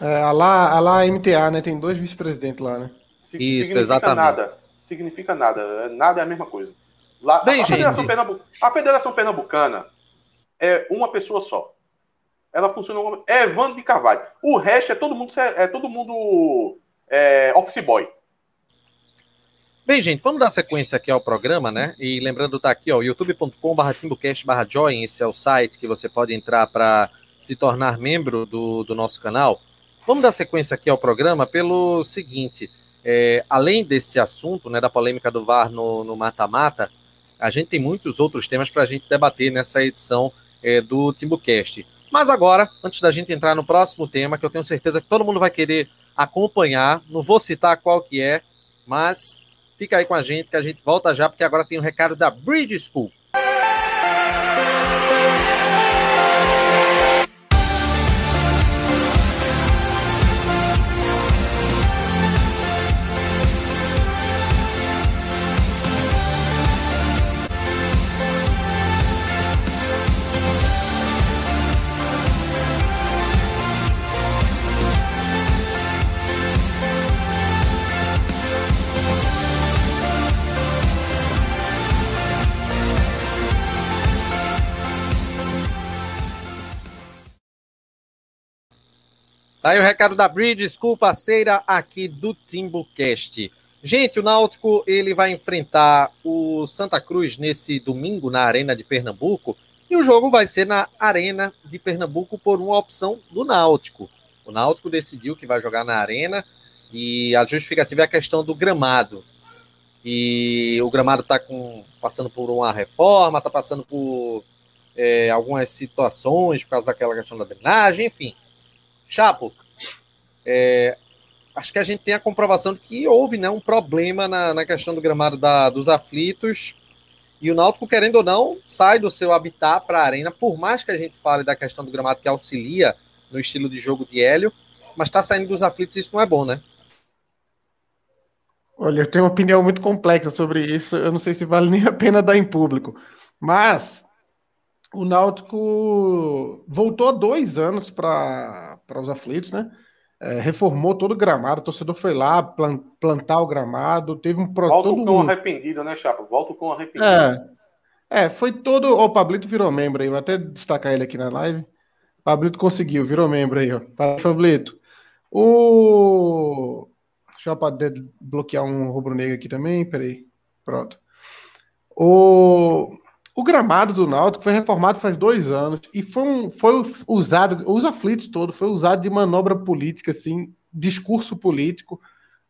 É, a lá, a lá MTA, né? Tem dois vice-presidentes lá, né? Isso, exatamente. Nada. Significa nada. Nada é a mesma coisa. Lá, Bem, a, Federação Pernambu... a Federação Pernambucana é uma pessoa só. Ela funciona como é Evandro de Carvalho. O resto é todo mundo é todo mundo é, office boy. Bem, gente, vamos dar sequência aqui ao programa, né? E lembrando, tá aqui, ó, youtube.com.br timbocast.join, esse é o site que você pode entrar para se tornar membro do, do nosso canal. Vamos dar sequência aqui ao programa pelo seguinte: é, além desse assunto, né, da polêmica do VAR no mata-mata, a gente tem muitos outros temas para a gente debater nessa edição é, do TimbuCast. Mas agora, antes da gente entrar no próximo tema, que eu tenho certeza que todo mundo vai querer acompanhar, não vou citar qual que é, mas Fica aí com a gente que a gente volta já, porque agora tem um recado da Bridge School. Tá aí o recado da Bridge School, parceira aqui do TimbuCast. Gente, o Náutico ele vai enfrentar o Santa Cruz nesse domingo na Arena de Pernambuco e o jogo vai ser na Arena de Pernambuco por uma opção do Náutico. O Náutico decidiu que vai jogar na Arena e a justificativa é a questão do gramado. E o gramado está passando por uma reforma, está passando por é, algumas situações por causa daquela questão da drenagem, enfim. Chapo, é, acho que a gente tem a comprovação de que houve né, um problema na, na questão do gramado da, dos aflitos. E o Náutico, querendo ou não, sai do seu habitat para a arena, por mais que a gente fale da questão do gramado que auxilia no estilo de jogo de Hélio, mas está saindo dos aflitos, isso não é bom, né? Olha, eu tenho uma opinião muito complexa sobre isso, eu não sei se vale nem a pena dar em público. Mas o Náutico voltou há dois anos para os aflitos, né? É, reformou todo o gramado, o torcedor foi lá plantar o gramado, teve um Volta todo com um... arrependido, né, Chapa? Volta com arrependido. É, é, foi todo. O Pablito virou membro aí, vou até destacar ele aqui na live. Pablito conseguiu, virou membro aí, ó. Para Pablito. O. Deixa eu bloquear um rubro-negro aqui também, peraí. Pronto. O o gramado do Náutico foi reformado faz dois anos e foi, um, foi usado, os aflitos todo, foi usado de manobra política, assim, discurso político,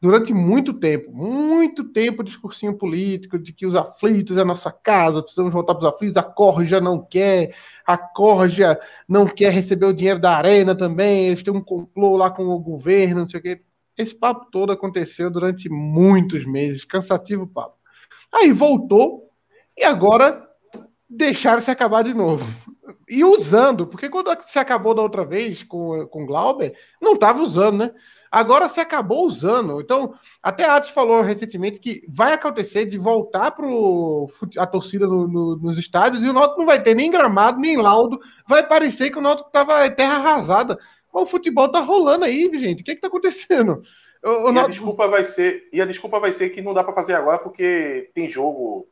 durante muito tempo, muito tempo discursinho político de que os aflitos é a nossa casa, precisamos voltar para os aflitos, a Corja não quer, a Corja não quer receber o dinheiro da arena também, eles têm um complô lá com o governo, não sei o quê. Esse papo todo aconteceu durante muitos meses, cansativo papo. Aí voltou e agora deixaram se acabar de novo. E usando, porque quando se acabou da outra vez com, com Glauber, não estava usando, né? Agora se acabou usando. Então, até a Atos falou recentemente que vai acontecer de voltar para a torcida no, no, nos estádios e o Náutico não vai ter nem gramado, nem laudo. Vai parecer que o Náutico estava terra arrasada. Mas o futebol tá rolando aí, gente. O que, que tá acontecendo? O, o e, a desculpa vai ser, e a desculpa vai ser que não dá para fazer agora porque tem jogo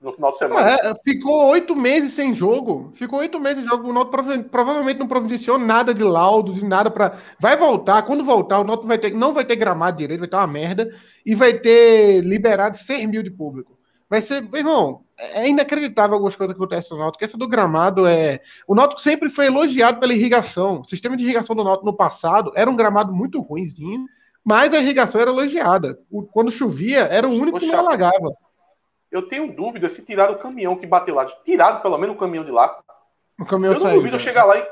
no final de semana. É, ficou oito meses sem jogo. Ficou oito meses sem jogo. O Noto provavelmente não providenciou nada de laudo, de nada para. Vai voltar. Quando voltar, o Noto vai ter, não vai ter gramado direito, vai ter uma merda. E vai ter liberado 6 mil de público. Vai ser. Irmão, é inacreditável algumas coisas que acontecem no Náutico. Essa do gramado é. O Náutico sempre foi elogiado pela irrigação. O sistema de irrigação do Náutico no passado era um gramado muito ruimzinho, mas a irrigação era elogiada. Quando chovia, era o único Poxa, que não alagava. Eu tenho dúvida se tiraram o caminhão que bateu lá. Tiraram pelo menos o caminhão de lá. O caminhão eu não saiu, duvido já. chegar lá e.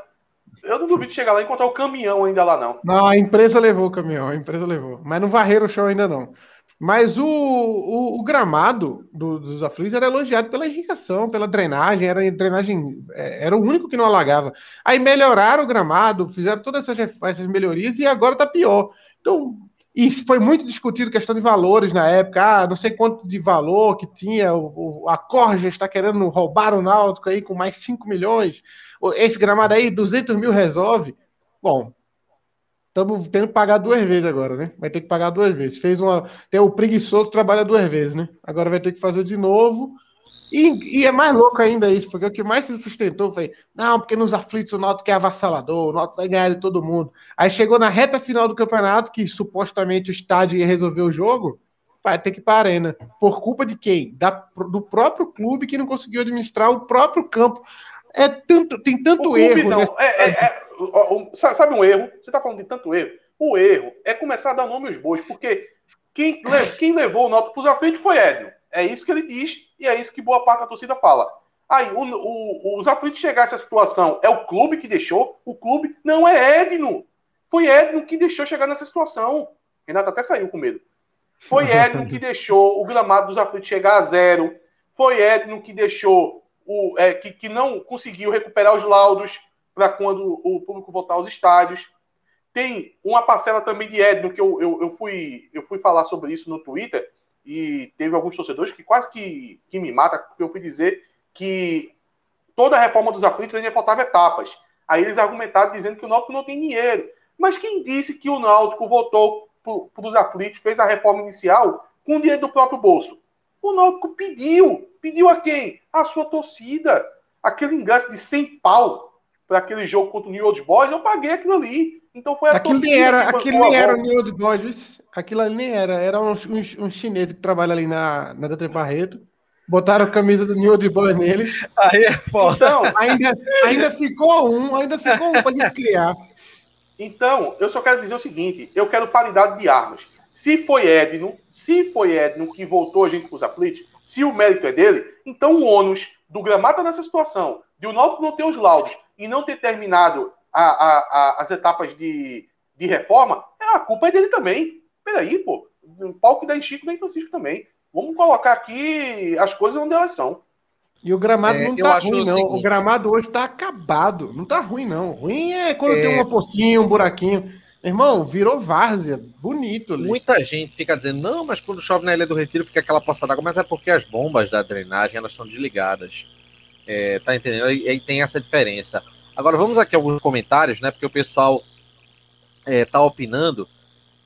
Eu não duvido chegar lá e encontrar o caminhão ainda lá, não. Não, a empresa levou o caminhão, a empresa levou. Mas não varreram o chão ainda não. Mas o, o, o gramado do, dos aflitos era elogiado pela irrigação, pela drenagem, era drenagem, é, era o único que não alagava. Aí melhoraram o gramado, fizeram todas essas, essas melhorias e agora tá pior. Então, e foi muito discutido questão de valores na época, ah, não sei quanto de valor que tinha, o, o a Corja está querendo roubar o Náutico aí com mais 5 milhões, esse gramado aí, 200 mil resolve. Bom, Estamos tendo que pagar duas vezes agora, né? Vai ter que pagar duas vezes. Fez uma. Tem o preguiçoso trabalha duas vezes, né? Agora vai ter que fazer de novo. E, e, é mais louco ainda isso, porque o que mais se sustentou foi: não, porque nos aflitos o Noto é avassalador, o Noto vai ganhar de todo mundo. Aí chegou na reta final do campeonato, que supostamente o estádio ia resolver o jogo, vai ter que ir para a arena. Por culpa de quem? Da, do próprio clube que não conseguiu administrar o próprio campo. É tanto, tem tanto erro. Não. É, é, é, sabe um erro? Você está falando de tanto erro. O erro é começar a dar nome aos bois, porque quem, quem levou o Náutico para os aflitos foi Edno. É isso que ele diz e é isso que boa parte da torcida fala. Aí, o, o, os aflitos chegar a essa situação, é o clube que deixou? O clube não é Edno. Foi Edno que deixou chegar nessa situação. Renato até saiu com medo. Foi Edno que deixou o gramado dos aflitos chegar a zero. Foi Edno que deixou o, é, que, que não conseguiu recuperar os laudos para quando o público voltar aos estádios. Tem uma parcela também de Edno, que eu, eu, eu, fui, eu fui falar sobre isso no Twitter, e teve alguns torcedores que quase que, que me matam, porque eu fui dizer que toda a reforma dos aflitos ainda faltava etapas. Aí eles argumentaram dizendo que o Náutico não tem dinheiro. Mas quem disse que o Náutico votou para os aflitos, fez a reforma inicial com o dinheiro do próprio bolso? O Náutico pediu. Pediu a quem? A sua torcida. Aquele ingresso de 100 pau para aquele jogo contra o New Old Boys, eu paguei aquilo ali. Então foi a aquilo nem era, aquilo nem era o New Old Boys, aquilo ali nem era, era um, um, um chinês que trabalha ali na, na Dante Barreto. Botaram a camisa do New Old Boys neles. Aí é foda. Então, ainda, ainda ficou um, ainda ficou um para gente criar. Então, eu só quero dizer o seguinte: eu quero paridade de armas. Se foi Edno, se foi Edno que voltou a gente para os aflitos, se o mérito é dele, então o ônus do gramado nessa situação, de o Náutico não ter os laudos e não ter terminado a, a, a, as etapas de, de reforma, é a culpa é dele também. Peraí, pô. O palco da Chico da Francisco também. Vamos colocar aqui as coisas onde elas são. E o gramado é, não tá ruim, não. O, o, gramado hoje tá acabado. Não tá ruim, não. Ruim é quando é... tem uma pocinha, um buraquinho. Irmão, virou várzea, bonito ali. Muita gente fica dizendo, não, mas quando chove na Ilha do Retiro fica aquela passada d'água, mas é porque as bombas da drenagem elas são desligadas. É, tá entendendo? E aí tem essa diferença. Agora vamos aqui alguns comentários, né? Porque o pessoal é, tá opinando.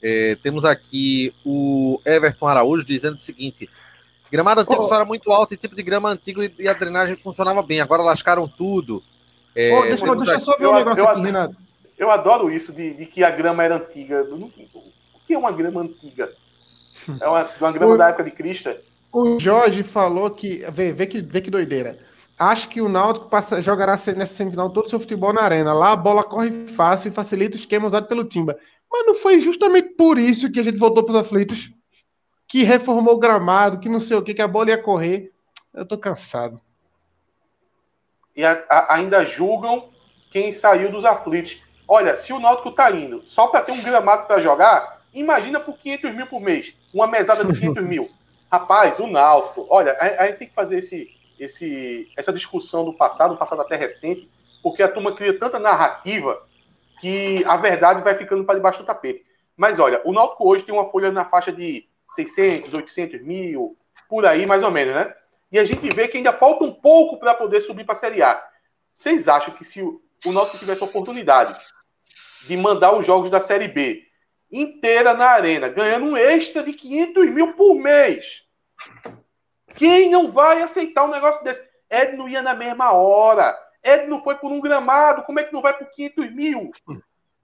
É, temos aqui o Everton Araújo dizendo o seguinte: gramado antigo oh. só era muito alto e tipo de grama antigo e a drenagem funcionava bem. Agora lascaram tudo. É, oh, deixa, deixa aqui... só ver um negócio eu, aqui, Renato. Eu adoro isso de, de, que a grama era antiga. O que é uma grama antiga? É uma, uma grama o, da época de Cristo? O Jorge falou que. Vê, vê, que, vê que doideira. Acho que o Náutico passa, jogará nessa semifinal todo o seu futebol na arena. Lá a bola corre fácil e facilita o esquema usado pelo Timba. Mas não foi justamente por isso que a gente voltou para os aflitos? Que reformou o gramado, que não sei o que, que a bola ia correr. Eu tô cansado. E a, a, ainda julgam quem saiu dos aflitos. Olha, se o Náutico tá indo só para ter um gramado para jogar, imagina por 500 mil por mês. Uma mesada de 500 mil. Rapaz, o Náutico. Olha, a, a, gente tem que fazer esse, esse, essa discussão do passado, do passado até recente, porque a turma cria tanta narrativa que a verdade vai ficando para debaixo do tapete. Mas olha, o Náutico hoje tem uma folha na faixa de 600, 800 mil, por aí mais ou menos, né? E a gente vê que ainda falta um pouco para poder subir para a Série A. Vocês acham que se o Náutico tivesse a oportunidade de mandar os jogos da Série B inteira na arena, ganhando um extra de 500 mil por mês, quem não vai aceitar um negócio desse? Ed não ia na mesma hora. Ed não foi por um gramado. Como é que não vai por 500 mil?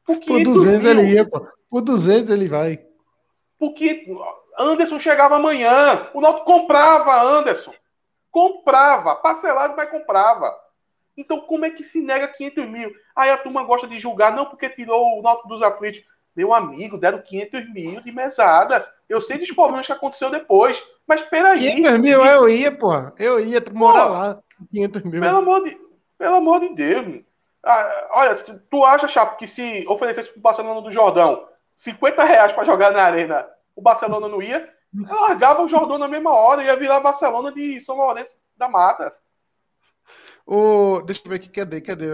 Por, 500 por 200 mil. ele ia, pô. Por 200 ele vai. Porque Anderson chegava amanhã. O Náutico comprava Anderson. Comprava. Parcelado, mas comprava. Então, como é que se nega 500 mil? Aí a turma gosta de julgar, não porque tirou o Náutico dos aflitos. Meu amigo, deram 500 mil de mesada. Eu sei dos problemas que aconteceu depois. Mas peraí. 500 mil eu ia, pô. Eu ia morar pô, lá. 500 mil. Pelo amor de, pelo amor de Deus. Ah, olha, tu acha, Chapo, que se oferecesse pro Barcelona do Jordão 50 reais para jogar na arena, o Barcelona não ia? largava o Jordão na mesma hora, ia virar Barcelona de São Lourenço da Mata. O... Deixa eu ver aqui, cadê? Cadê?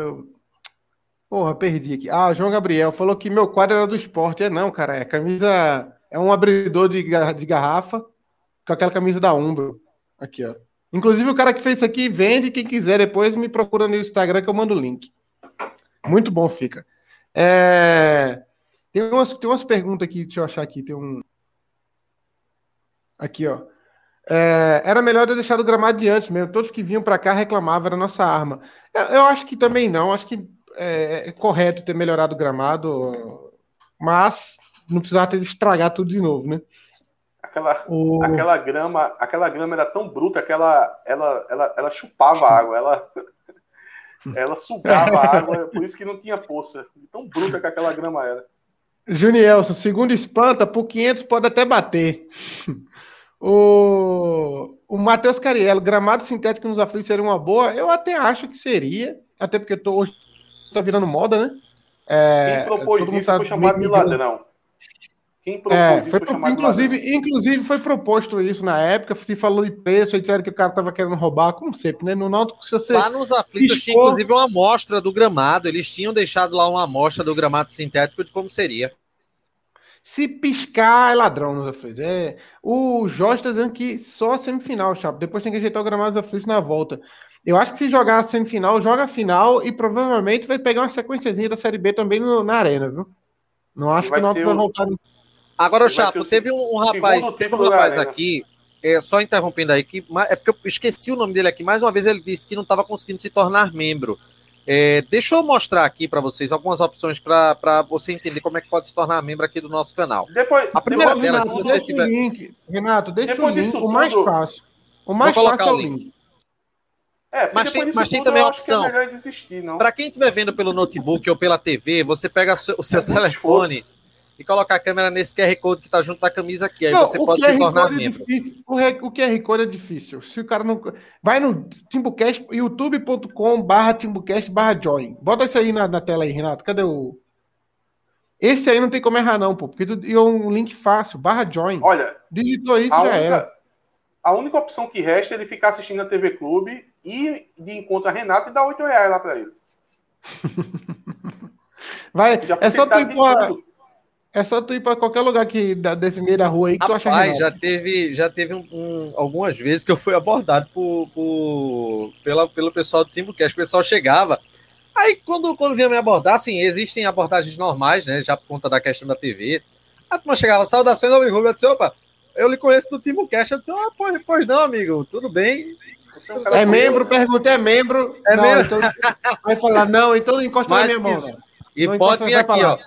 Porra, perdi aqui. Ah, João Gabriel falou que meu quadro era do esporte. É não, cara. É camisa. É um abridor de, de garrafa com aquela camisa da Umbro. Aqui, ó. Inclusive, o cara que fez isso aqui vende. Quem quiser, depois me procura no Instagram que eu mando o link. Muito bom fica. É... Tem, umas, tem umas perguntas aqui, deixa eu achar aqui. Tem um. Aqui, ó. É, era melhor ter deixado o gramado de antes mesmo. Todos que vinham para cá reclamavam, era nossa arma. Eu, eu, acho que também não. Acho que é, é, correto ter melhorado o gramado, mas não precisava ter estragar tudo de novo, né? Aquela, o... aquela grama, aquela grama era tão bruta que ela, ela, ela, ela chupava água, ela, ela sugava água, por isso que não tinha poça. Tão bruta que aquela grama era. Junielson, segundo espanta, por 500 pode até bater. O, o Matheus Cariello, gramado sintético nos aflitos seria uma boa? Eu até acho que seria, até porque tô, hoje tá virando moda, né? É, Quem propôs isso tá foi chamado de ladrão. Quem propôs é, foi, foi chamado inclusive, de. Inclusive foi proposto isso na época, se falou de preço, disseram que o cara tava querendo roubar, como sempre, né? No Náutico, se você... Lá nos aflitos tinha inclusive uma amostra do gramado, eles tinham deixado lá uma amostra do gramado sintético de como seria. Se piscar, é ladrão nos aflitos. É, o Jorge está dizendo que só a semifinal, Chapo. Depois tem que ajeitar o gramado dos aflitos na volta. Eu acho que se jogar a semifinal, joga a final e provavelmente vai pegar uma sequenciazinha da Série B também no, na arena, viu? Não acho que o Náutico vai voltar. Agora, Chapo, teve um, um rapaz, teve um rapaz aqui, é, só interrompendo aí, que, é porque eu esqueci o nome dele aqui. Mais uma vez ele disse que não estava conseguindo se tornar membro. É, deixa eu mostrar aqui para vocês algumas opções para você entender como é que pode se tornar membro aqui do nosso canal. Depois, a primeira delas, Renato, se você tiver... link, Renato, deixa depois o link, o mais fácil. O mais fácil é o link. link. É, mas tem, mas tem também a é opção. É para quem estiver vendo pelo notebook ou pela TV, você pega o seu, é telefone e coloca a câmera nesse QR Code que está junto da camisa aqui. Aí não, você pode se tornar é membro. o, o QR Code é difícil. Se o cara não. Vai no Timbucast, youtube.com/barra Timbucast barra join. Bota isso aí na, na, tela aí, Renato. Cadê o. Esse aí não tem como errar, não, pô. Porque é um link fácil, barra join. Olha. Digitou isso, já única, era. A única opção que resta é ele ficar assistindo a TV Clube e de encontro a Renato e dar 8 reais lá para ele. Vai, é só tu ir pra, é só tu ir para qualquer lugar que, desse meio da rua aí que Rapaz, tu acha já teve, já teve um, um, algumas vezes que eu fui abordado por, por, pela, pelo pessoal do que O pessoal chegava. Aí, quando, quando vinha me abordar, assim, existem abordagens normais, né? Já por conta da questão da TV. A turma chegava, saudações ao Rubio. Eu disse, opa, eu lhe conheço do TimbuCast. Eu disse, ah, pois, pois não, amigo, tudo bem. É, é membro, pergunta, é membro. É não, membro. Então, vai falar, não, então não encosta Mas, na minha mão. E não pode vir aqui, ó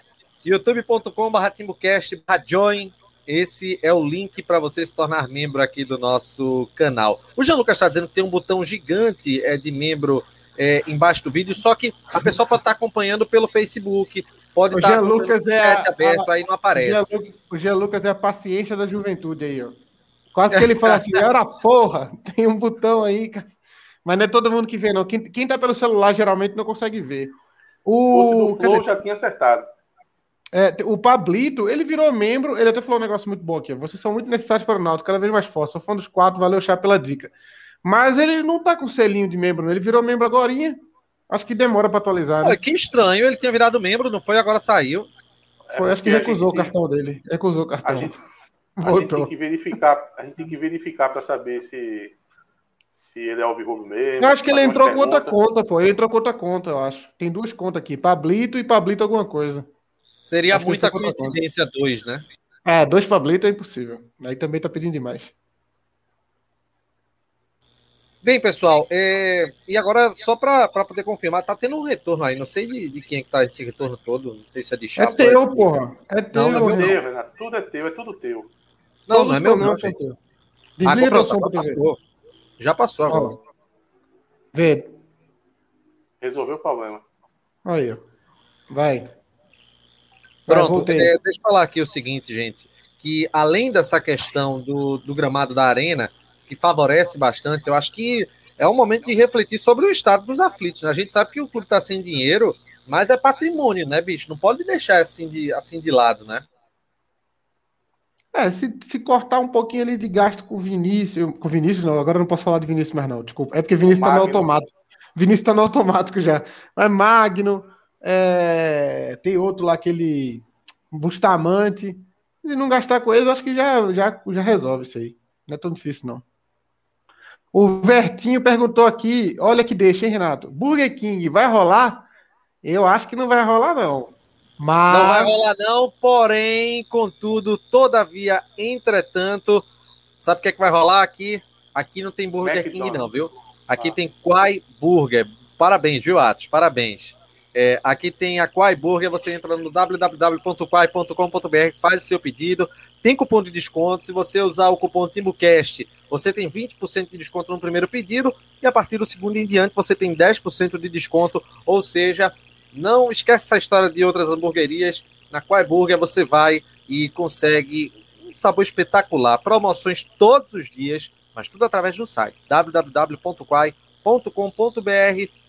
youtube.com.br timbocast join. Esse é o link para você se tornar membro aqui do nosso canal. O Jean Lucas está dizendo que tem um botão gigante é, de membro é, embaixo do vídeo, só que a pessoa pode estar tá acompanhando pelo Facebook, pode o estar tá Lucas é a, aberto, a, aí não aparece. O Jean, Lucas é a paciência da juventude aí, ó. Quase que ele fala assim, era porra, tem um botão aí, mas não é todo mundo que vê, não. Quem, quem tá pelo celular geralmente não consegue ver. O, o Flow já tinha acertado. É, o Pablito, ele virou membro, ele até falou um negócio muito bom aqui. Vocês são muito necessários para o Náutico, cada vez mais forte. Sou fã dos quatro, valeu, Chá, pela dica. Mas ele não tá com selinho de membro, ele virou membro agora. Acho que demora para atualizar. Né? Olha, que estranho, ele tinha virado membro, não foi? Agora saiu. Foi, é acho que recusou o cartão dele. Recusou o cartão. A gente, a gente tem que verificar, a gente tem que verificar para saber se se ele é alvirrubro mesmo. Eu acho que ele entrou com outra conta, pô. Ele entrou com outra conta, eu acho. Tem duas contas aqui, Pablito e Pablito alguma coisa. Seria Acho muita coincidência dois, né? É, dois Pablito é impossível. Aí também tá pedindo demais. Bem, pessoal, é... e agora, só para poder confirmar, tá tendo um retorno aí. Não sei de, de quem é que tá esse retorno todo. Não sei se é de Chapo. É teu, porra. É teu. Não, não é meu, não. Tudo é teu, é tudo teu. Não, Todos não é meu, não. É teu. Desliga som pra passou. Já passou agora. Vê. Resolveu o problema. Aí, ó. Vai. Pronto, é, deixa eu falar aqui o seguinte, gente, que além dessa questão do, do gramado da arena, que favorece bastante, eu acho que é um momento de refletir sobre o estado dos aflitos. Né? A gente sabe que o clube está sem dinheiro, mas é patrimônio, né, bicho? Não pode deixar assim de, assim de lado, né? É, se, se cortar um pouquinho ali de gasto com o Vinícius, com o Vinícius não, agora eu não posso falar de Vinícius mais não, desculpa. É porque Vinícius tá no automático. Vinícius tá no automático já. Mas Magno, é, tem outro lá, aquele Bustamante. Se não gastar com ele, eu acho que já, já, já resolve isso aí. Não é tão difícil, não. O Vertinho perguntou aqui, olha que deixa, hein, Renato? Burger King vai rolar? Eu acho que não vai rolar, não. Mas... Não vai rolar, não, porém, contudo, todavia, entretanto, sabe o que é que vai rolar aqui? Aqui não tem Burger McDonald's. King, não, viu? Aqui ah. tem Quai Burger. Parabéns, viu, Atos? Parabéns. É, aqui tem a Quai Burger, você entra no www.quai.com.br, faz o seu pedido, tem cupom de desconto. Se você usar o cupom TimbuCast, você tem 20% de desconto no primeiro pedido, e a partir do segundo em diante você tem 10% de desconto, ou seja, não esquece essa história de outras hamburguerias. Na Quai Burger você vai e consegue um sabor espetacular. Promoções todos os dias, mas tudo através do site www.quai.com.br.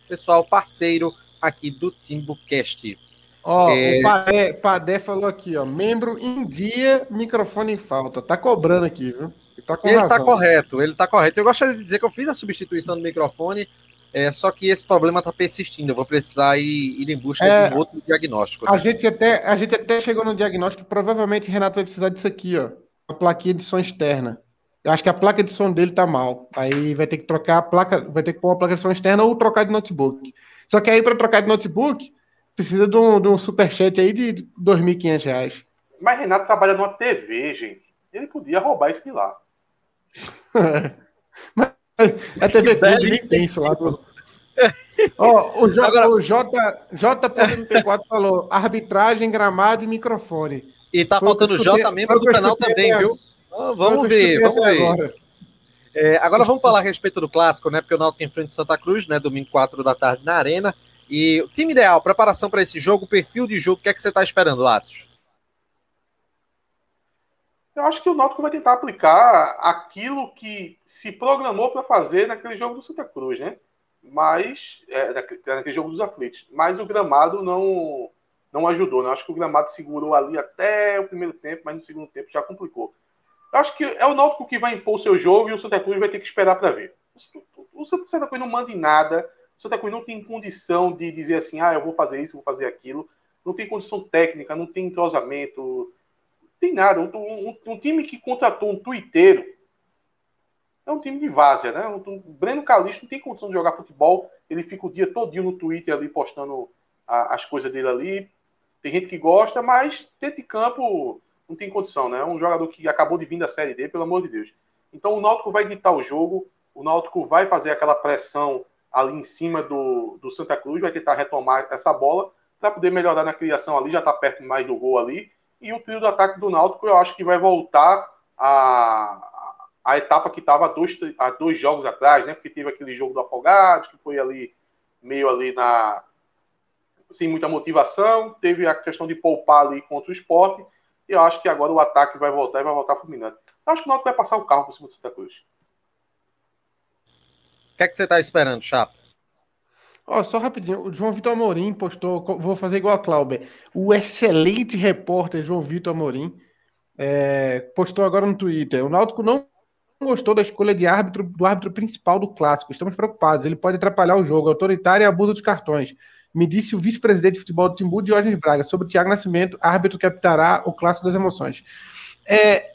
Pessoal, parceiro aqui do TimbuCast. Ó, é... o Padé, Padé, falou aqui, ó, membro em dia, microfone em falta. Tá cobrando aqui, viu? Ele tá, ele tá correto, ele tá correto. Eu gostaria de dizer que eu fiz a substituição do microfone é, só que esse problema está persistindo. Eu vou precisar ir, ir em busca é, de um outro diagnóstico. Né? A, gente até, a gente até chegou no diagnóstico que provavelmente Renato vai precisar disso aqui, ó. A plaquinha de som externa. Eu acho que a placa de som dele tá mal. Aí vai ter que trocar a placa, vai ter que pôr uma placa de som externa ou trocar de notebook. Só que aí para trocar de notebook, precisa de um, de um superchat aí de R$ 2.500. Mas Renato trabalha numa TV, gente. Ele podia roubar isso de lá. Mas a TV Clube nem tem isso lá. oh, o, J, Agora... o J, JPMP4 falou arbitragem, gramado e microfone. E tá Foi faltando J membro do canal também, viu? Vamos ver, vamos ver. Agora. É, agora vamos falar a respeito do clássico, né? Porque o Náutico enfrenta o Santa Cruz, né? Domingo 4 da tarde na Arena. E o time ideal, preparação para esse jogo, perfil de jogo, o que é que você está esperando, Latos? Eu acho que o Náutico vai tentar aplicar aquilo que se programou para fazer naquele jogo do Santa Cruz, né? Mas é, naquele jogo dos aflitos. Mas o gramado não não ajudou, né? Acho que o gramado segurou ali até o primeiro tempo, mas no segundo tempo já complicou. Eu acho que é o Náutico que vai impor o seu jogo e o Santa Cruz vai ter que esperar para ver. O Santa Cruz não manda em nada. O Santa Cruz não tem condição de dizer assim, ah, eu vou fazer isso, vou fazer aquilo. Não tem condição técnica, não tem entrosamento, tem nada. Um, um, um, time que contratou um tuiteiro é um time de várzea, né? O Breno Calixto não tem condição de jogar futebol. Ele fica o dia todinho no Twitter ali postando a, as coisas dele ali. Tem gente que gosta, mas dentro de campo não tem condição, né? É um jogador que acabou de vir da Série D, pelo amor de Deus. Então o Náutico vai ditar o jogo, o Náutico vai fazer aquela pressão ali em cima do, do Santa Cruz, vai tentar retomar essa bola para poder melhorar na criação ali, já está perto mais do gol ali. E o trio do ataque do Náutico eu acho que vai voltar a, a etapa que estava dois, há dois jogos atrás, né? Porque teve aquele jogo do Afogados, que foi ali meio ali na sem muita motivação, teve a questão de poupar ali contra o esporte, e eu acho que agora o ataque vai voltar e vai voltar fulminante. Eu acho que o Náutico vai passar o carro por cima do Santa Cruz. O que é que você está esperando, Chapa? Ó, só rapidinho, o João Vitor Amorim postou, vou fazer igual a Clauber, o excelente repórter João Vitor Amorim é, postou agora no Twitter, o Náutico não gostou da escolha de árbitro do árbitro principal do clássico, estamos preocupados, ele pode atrapalhar o jogo, autoritário e abuso dos cartões. Me disse o vice-presidente de futebol do Timbu, Diógenes Braga, sobre o Thiago Nascimento, árbitro que apitará o clássico das emoções. É,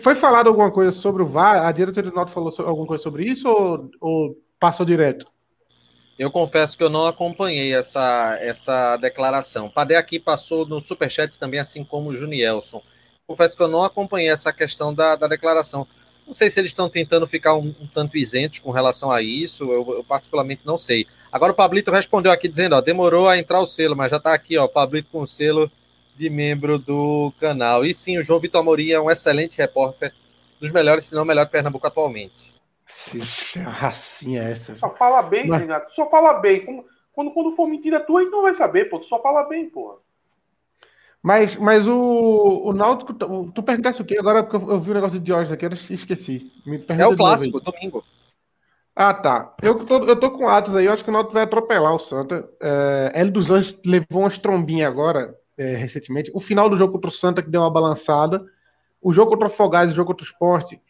foi falado alguma coisa sobre o VAR? A diretoria do Náutico falou alguma coisa sobre isso ou, ou passou direto? Eu confesso que eu não acompanhei essa, essa declaração. Padê aqui passou no Superchat também, assim como o Junielson. Confesso que eu não acompanhei essa questão da, da declaração. Não sei se eles estão tentando ficar um, um tanto isentos com relação a isso, eu, eu, particularmente não sei. Agora o Pablito respondeu aqui dizendo, ó, demorou a entrar o selo, mas já está aqui, ó, Pablito com o selo de membro do canal. E sim, o João Vitor Amorim é um excelente repórter, dos melhores, se não o melhor de Pernambuco atualmente. Se racinha é essa. Só fala bem, Mas... Renato. Só fala bem. Quando, quando for mentira tua, a gente não vai saber, pô. Tu só fala bem, pô. Mas, mas o, o Náutico, tu, perguntasse o quê? Agora porque eu, vi o negócio de Diógenes aqui, eu esqueci. é o clássico, domingo. Ah, tá. Eu tô, eu tô com atos aí, eu acho que o Náutico vai atropelar o Santa. É, dos Anjos levou umas trombinhas agora, é, recentemente. O final do jogo contra o Santa que deu uma balançada. o jogo contra o Afogados, o jogo contra o Esporte.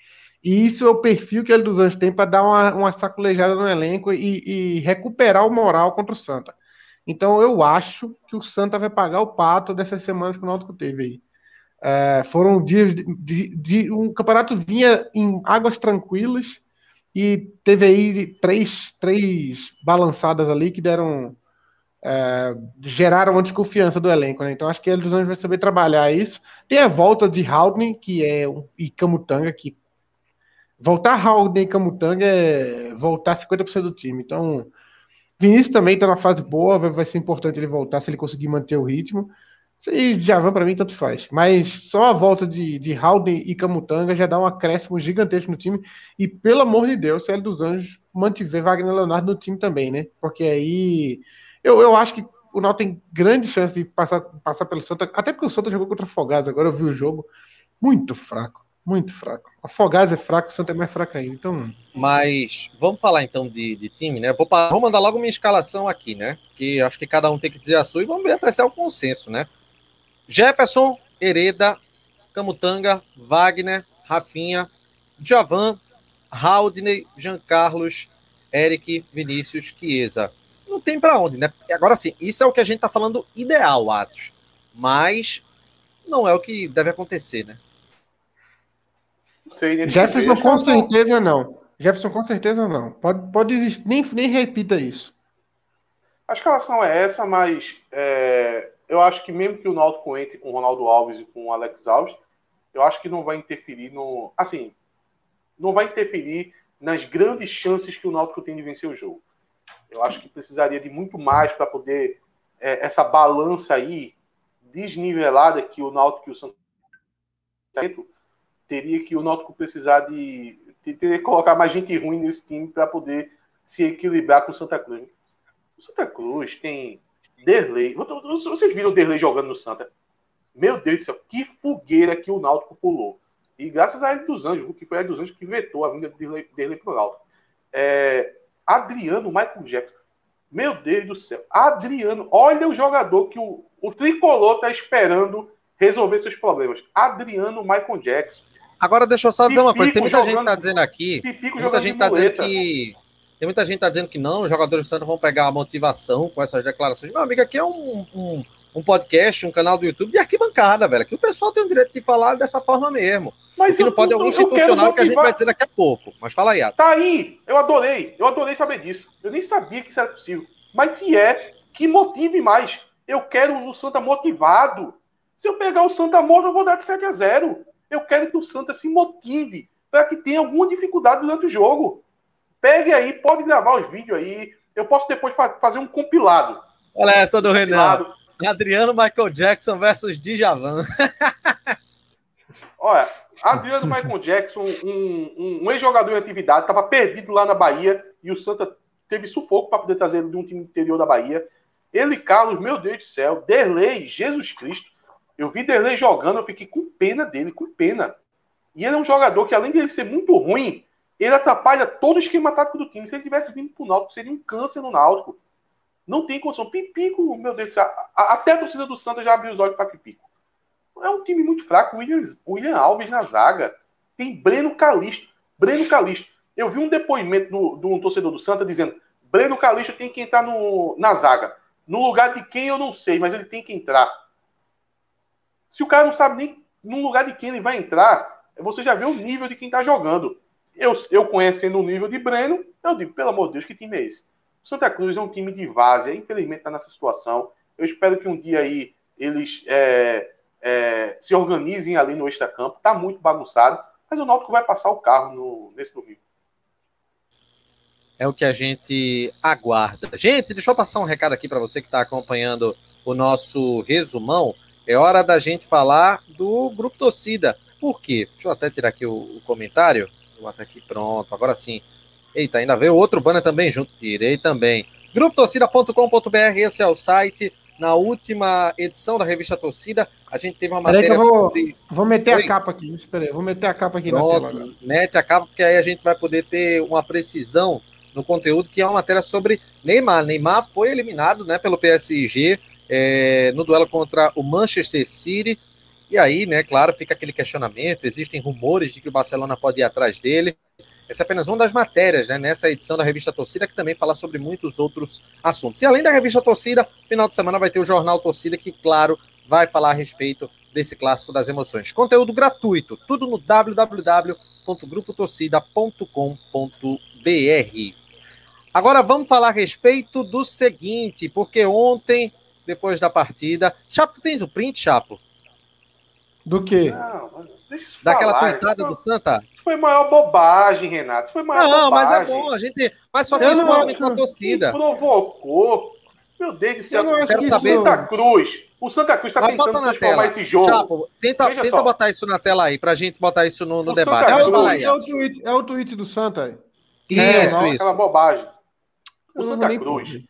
E isso é o perfil que ele dos Anjos tem para dar uma, uma sacolejada no elenco e, e, recuperar o moral contra o Santa. Então eu acho que o Santa vai pagar o pato dessas semanas que o Náutico teve aí. É, foram dias de, de, de, um campeonato vinha em águas tranquilas e teve aí três, três balançadas ali que deram é, geraram desconfiança do elenco, né? Então acho que ele dos Anjos vai saber trabalhar isso. Tem a volta de Haldane, que é e Camutanga, que voltar Haldane e Camutanga é voltar 50% do time. Então Vinícius também está na fase boa, vai, vai, ser importante ele voltar se ele conseguir manter o ritmo. E Javan, para mim, tanto faz. Mas só a volta de, de Haldane e Camutanga já dá um acréscimo gigantesco no time. E, pelo amor de Deus, ele dos Anjos mantiver Wagner Leonardo no time também, né? Porque aí eu, eu acho que o Náutico tem grande chance de passar, passar pelo Santa, até porque o Santa jogou contra o Afogados, agora eu vi o jogo, muito fraco, muito fraco. O Afogados é fraco, o Santa é mais fraco ainda, então... Mas vamos falar então de, de time, né? Vou, vou mandar logo minha escalação aqui, né? Que acho que cada um tem que dizer a sua e vamos ver apreciar o consenso, né? Jefferson, Hereda, Camutanga, Wagner, Rafinha, Javan, Haldney, Jean Carlos, Eric, Vinícius, Chiesa não tem para onde, né? Agora sim, isso é o que a gente tá falando ideal, Atos. Mas não é o que deve acontecer, né? Sei, Jefferson com certeza não. Jefferson com certeza não. Pode, pode existir, nem, nem repita isso. A escalação é essa, mas é, eu acho que mesmo que o Náutico entre com o Ronaldo Alves e com o Alex Alves, eu acho que não vai interferir no. Assim, não vai interferir nas grandes chances que o Náutico tem de vencer o jogo. Eu acho que precisaria de muito mais para poder é, essa balança aí desnivelada que o Náutico e o Santos teria que o Náutico precisar de, de teria que colocar mais gente ruim nesse time para poder se equilibrar com o Santa Cruz. O Santa Cruz tem Derlei. Vocês viram o Derlei jogando no Santa? Meu Deus do céu, que fogueira que o Náutico pulou. E graças a ele dos Anjos, que foi a dos Anjos que vetou a vinda de Derlei, Derlei para o Náutico. É, Adriano Michael Jackson. Meu Deus do céu. Adriano, olha o jogador que o, o tricolor está esperando resolver seus problemas. Adriano Michael Jackson. Agora deixa eu só dizer uma coisa. Tem muita jogando, gente que tá dizendo aqui. Muita gente tá dizendo que. Tem muita gente tá dizendo que não, os jogadores do Santos vão pegar a motivação com essas declarações. Meu amigo, aqui é um, um, um podcast, um canal do YouTube de arquibancada, velho. Que o pessoal tem o direito de falar dessa forma mesmo. Mas que não pode algum institucional que a gente vai dizer daqui a pouco. Mas fala aí, Ato. Tá aí, eu adorei, eu adorei saber disso. Eu nem sabia que isso era possível. Mas se é, que motive mais. Eu quero o Santa motivado. Se eu pegar o Santa morto, eu vou dar de 7 a 0. Eu quero que o Santa se motive para que tenha alguma dificuldade durante o jogo. Pegue aí, pode gravar os vídeos aí. Eu posso depois fazer um compilado. Olha essa do Renan. Adriano Michael Jackson versus Djavan. Olha, Adriano Michael Jackson, um, um, um ex-jogador em atividade, estava perdido lá na Bahia e o Santa teve sufoco para poder trazer ele de um time interior da Bahia. Ele, Carlos, meu Deus do céu, Derlei, Jesus Cristo. Eu vi Derlei jogando, eu fiquei com pena dele, com pena. E ele é um jogador que, além de ele ser muito ruim, ele atrapalha todo o esquema tático do time. Se ele tivesse vindo para o Náutico, seria um câncer no Náutico. Não tem condição. Pipico, meu Deus do céu, até a torcida do Santa já abriu os olhos para Pipico. É um time muito fraco. William, William Alves na zaga. Tem Breno Calixto. Breno Calixto. Eu vi um depoimento do, de um torcedor do Santa dizendo: Breno Calixto tem que entrar no, na zaga. No lugar de quem eu não sei, mas ele tem que entrar. Se o cara não sabe nem no lugar de quem ele vai entrar, você já vê o nível de quem está jogando. Eu, eu conhecendo o nível de Breno, eu digo, pelo amor de Deus, que time é esse? Santa Cruz é um time de várzea, infelizmente está nessa situação. Eu espero que um dia aí eles é, é, se organizem ali no extra-campo. Está muito bagunçado, mas o Náutico vai passar o carro no, nesse domingo. É o que a gente aguarda. Gente, deixa eu passar um recado aqui para você que está acompanhando o nosso resumão. É hora da gente falar do Grupo Torcida. Por quê? Deixa eu até tirar aqui o, o comentário. Até aqui, pronto. Agora sim. Eita, ainda veio outro banner também junto. Tirei também. GrupoTorcida.com.br, esse é o site na última edição da revista Torcida, a gente teve uma matéria vou, sobre. Vou meter Oi? a capa aqui, espera aí, vou meter a capa aqui Pronto, na tela. Mete a capa, porque aí a gente vai poder ter uma precisão no conteúdo, que é uma matéria sobre Neymar. Neymar foi eliminado né, pelo PSG é, no duelo contra o Manchester City. E aí, né, claro, fica aquele questionamento, existem rumores de que o Barcelona pode ir atrás dele. Essa é apenas uma das matérias, né, nessa edição da revista Torcida, que também fala sobre muitos outros assuntos. E além da revista Torcida, final de semana vai ter o Jornal Torcida, que, claro, vai falar a respeito desse clássico das emoções. Conteúdo gratuito, tudo no www.grupotorcida.com.br. Agora vamos falar a respeito do seguinte, porque ontem, depois da partida. Chapo, tu tens o print, Chapo? Do quê? Não, Daquela pintada do Santa? Isso foi maior bobagem, Renato. Isso foi maior não, bobagem. mas é bom, a gente. Mas só que isso não é a torcida. provocou. Meu Deus do céu, eu quero saber. Santa Cruz. O Santa Cruz está tentando transformar esse jogo. Chapo, tenta, tenta botar isso na tela aí, pra gente botar isso no, no debate. É o, aí, é, o tweet, é o tweet do Santa. Isso, é, isso. Aquela bobagem. O Santa Cruz.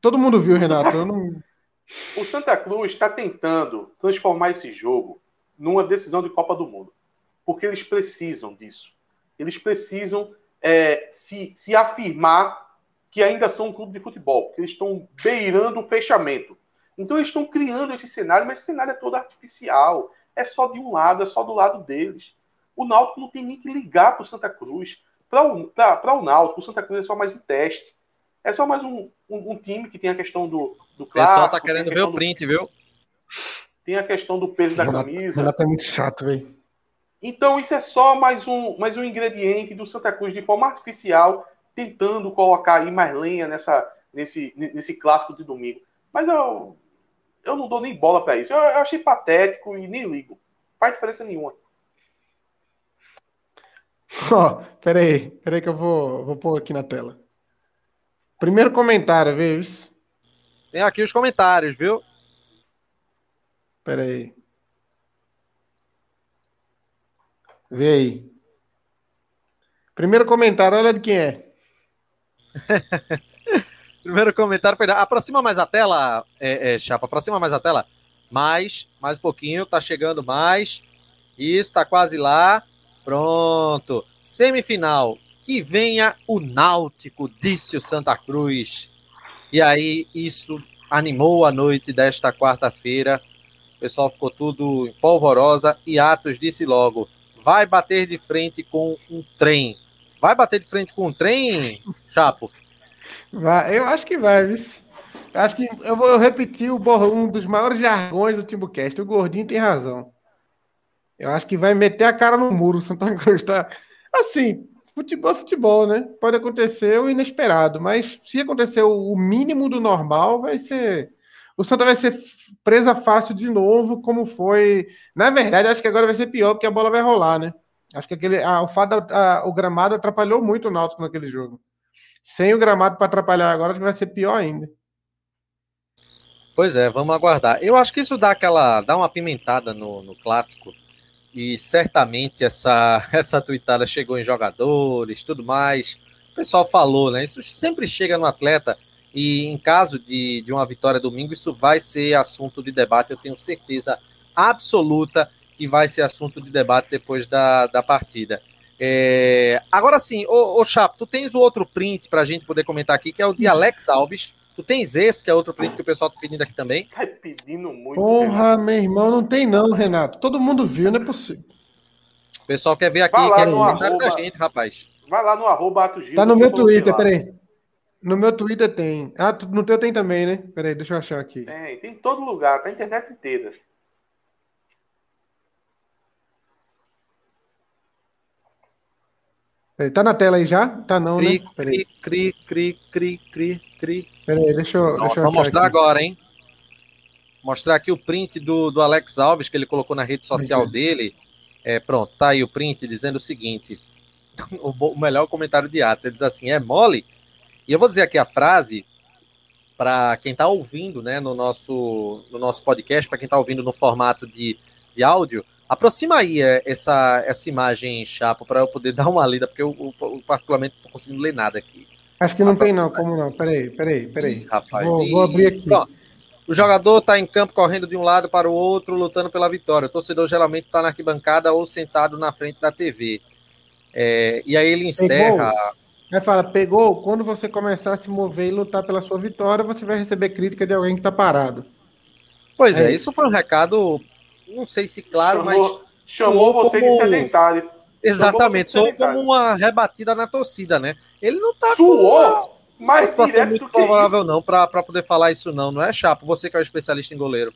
Todo mundo viu, Renato. Santa... Não... O Santa Cruz está tentando transformar esse jogo numa decisão de Copa do Mundo. Porque eles precisam disso. Eles precisam é, se, se afirmar que ainda são um clube de futebol, porque eles estão beirando o fechamento. Então eles estão criando esse cenário, mas esse cenário é todo artificial. É só de um lado, é só do lado deles. O Náutico não tem nem que ligar para o Santa Cruz. Para o, o Náutico, o Santa Cruz é só mais um teste. É só mais um, um, um time que tem a questão do, do clássico. O pessoal tá querendo ver o print, do... viu? Tem a questão do peso da camisa. Ela tá muito chato, velho. Então, isso é só mais um, mais um ingrediente do Santa Cruz de forma artificial, tentando colocar aí mais lenha nessa, nesse, nesse clássico de domingo. Mas eu, eu não dou nem bola para isso. Eu, eu, achei patético e nem ligo. Não faz diferença nenhuma. Ó, oh, peraí, peraí que eu vou, vou pôr aqui na tela. Primeiro comentário, viu? Tem aqui os comentários, viu? Pera aí. Vê aí. Primeiro comentário, olha de quem é. Primeiro comentário foi. Aproxima mais a tela, é, é, Chapa. Aproxima mais a tela. Mais, mais um pouquinho. Tá chegando mais. Isso, tá quase lá. Pronto. Semifinal. Que venha o Náutico, disse o Santa Cruz. E aí, isso animou a noite desta quarta-feira pessoal ficou tudo em polvorosa e Atos disse logo: vai bater de frente com um trem. Vai bater de frente com um trem, Chapo? Vai, eu acho que vai, viu? Acho que eu vou repetir o, um dos maiores jargões do Timbucast. O Gordinho tem razão. Eu acho que vai meter a cara no muro. O Santa Cruz tá. Assim, futebol é futebol, né? Pode acontecer o inesperado, mas se acontecer o mínimo do normal, vai ser o Santa vai ser presa fácil de novo, como foi. Na verdade, acho que agora vai ser pior, porque a bola vai rolar, né? Acho que aquele, a, o, a, o gramado atrapalhou muito o Náutico naquele jogo. Sem o gramado para atrapalhar agora, acho que vai ser pior ainda. Pois é, vamos aguardar. Eu acho que isso dá aquela. dá uma pimentada no, no clássico. E certamente essa, essa tuitada chegou em jogadores, tudo mais. O pessoal falou, né? Isso sempre chega no atleta e em caso de, de uma vitória domingo, isso vai ser assunto de debate, eu tenho certeza absoluta que vai ser assunto de debate depois da, da partida. É, agora sim, ô, ô Chapo, tu tens o outro print para a gente poder comentar aqui, que é o de Alex Alves. Tu tens esse, que é outro print que o pessoal tá pedindo aqui também? Tá pedindo muito. Porra, meu irmão, não tem não, Renato. Todo mundo viu, não é possível. O pessoal quer ver aqui, quer comentário da gente, rapaz. Vai lá no arroba Tá no meu Twitter, peraí. No meu Twitter tem. Ah, no teu tem também, né? Peraí, deixa eu achar aqui. Tem, tem em todo lugar, tá a internet inteira. Peraí, tá na tela aí já? Tá não, cri, né? Peraí. Cri, cri, cri, cri, cri. Peraí, deixa eu. Deixa Vou mostrar aqui. agora, hein? Mostrar aqui o print do, do Alex Alves que ele colocou na rede social dele. É, pronto, tá aí o print dizendo o seguinte: o, o melhor comentário de Atos. Ele diz assim: é mole e eu vou dizer aqui a frase para quem está ouvindo né, no, nosso, no nosso podcast, para quem está ouvindo no formato de, de áudio, aproxima aí é, essa, essa imagem, Chapo, para eu poder dar uma lida, porque eu, eu particularmente não estou conseguindo ler nada aqui. Acho que não tem não, como não. Peraí, peraí, peraí. Ih, rapaz, vou, e... vou abrir aqui. O jogador está em campo correndo de um lado para o outro, lutando pela vitória. O torcedor geralmente está na arquibancada ou sentado na frente da TV. É, e aí ele encerra. Aí fala, pegou, quando você começar a se mover e lutar pela sua vitória, você vai receber crítica de alguém que tá parado. Pois é, é isso. isso foi um recado não sei se claro, chamou, mas. Chamou você como... de sedentário. Exatamente, sou como uma rebatida na torcida, né? Ele não tá Suou, com uma situação muito favorável, não, para poder falar isso, não. Não é, Chapo? Você que é o especialista em goleiro.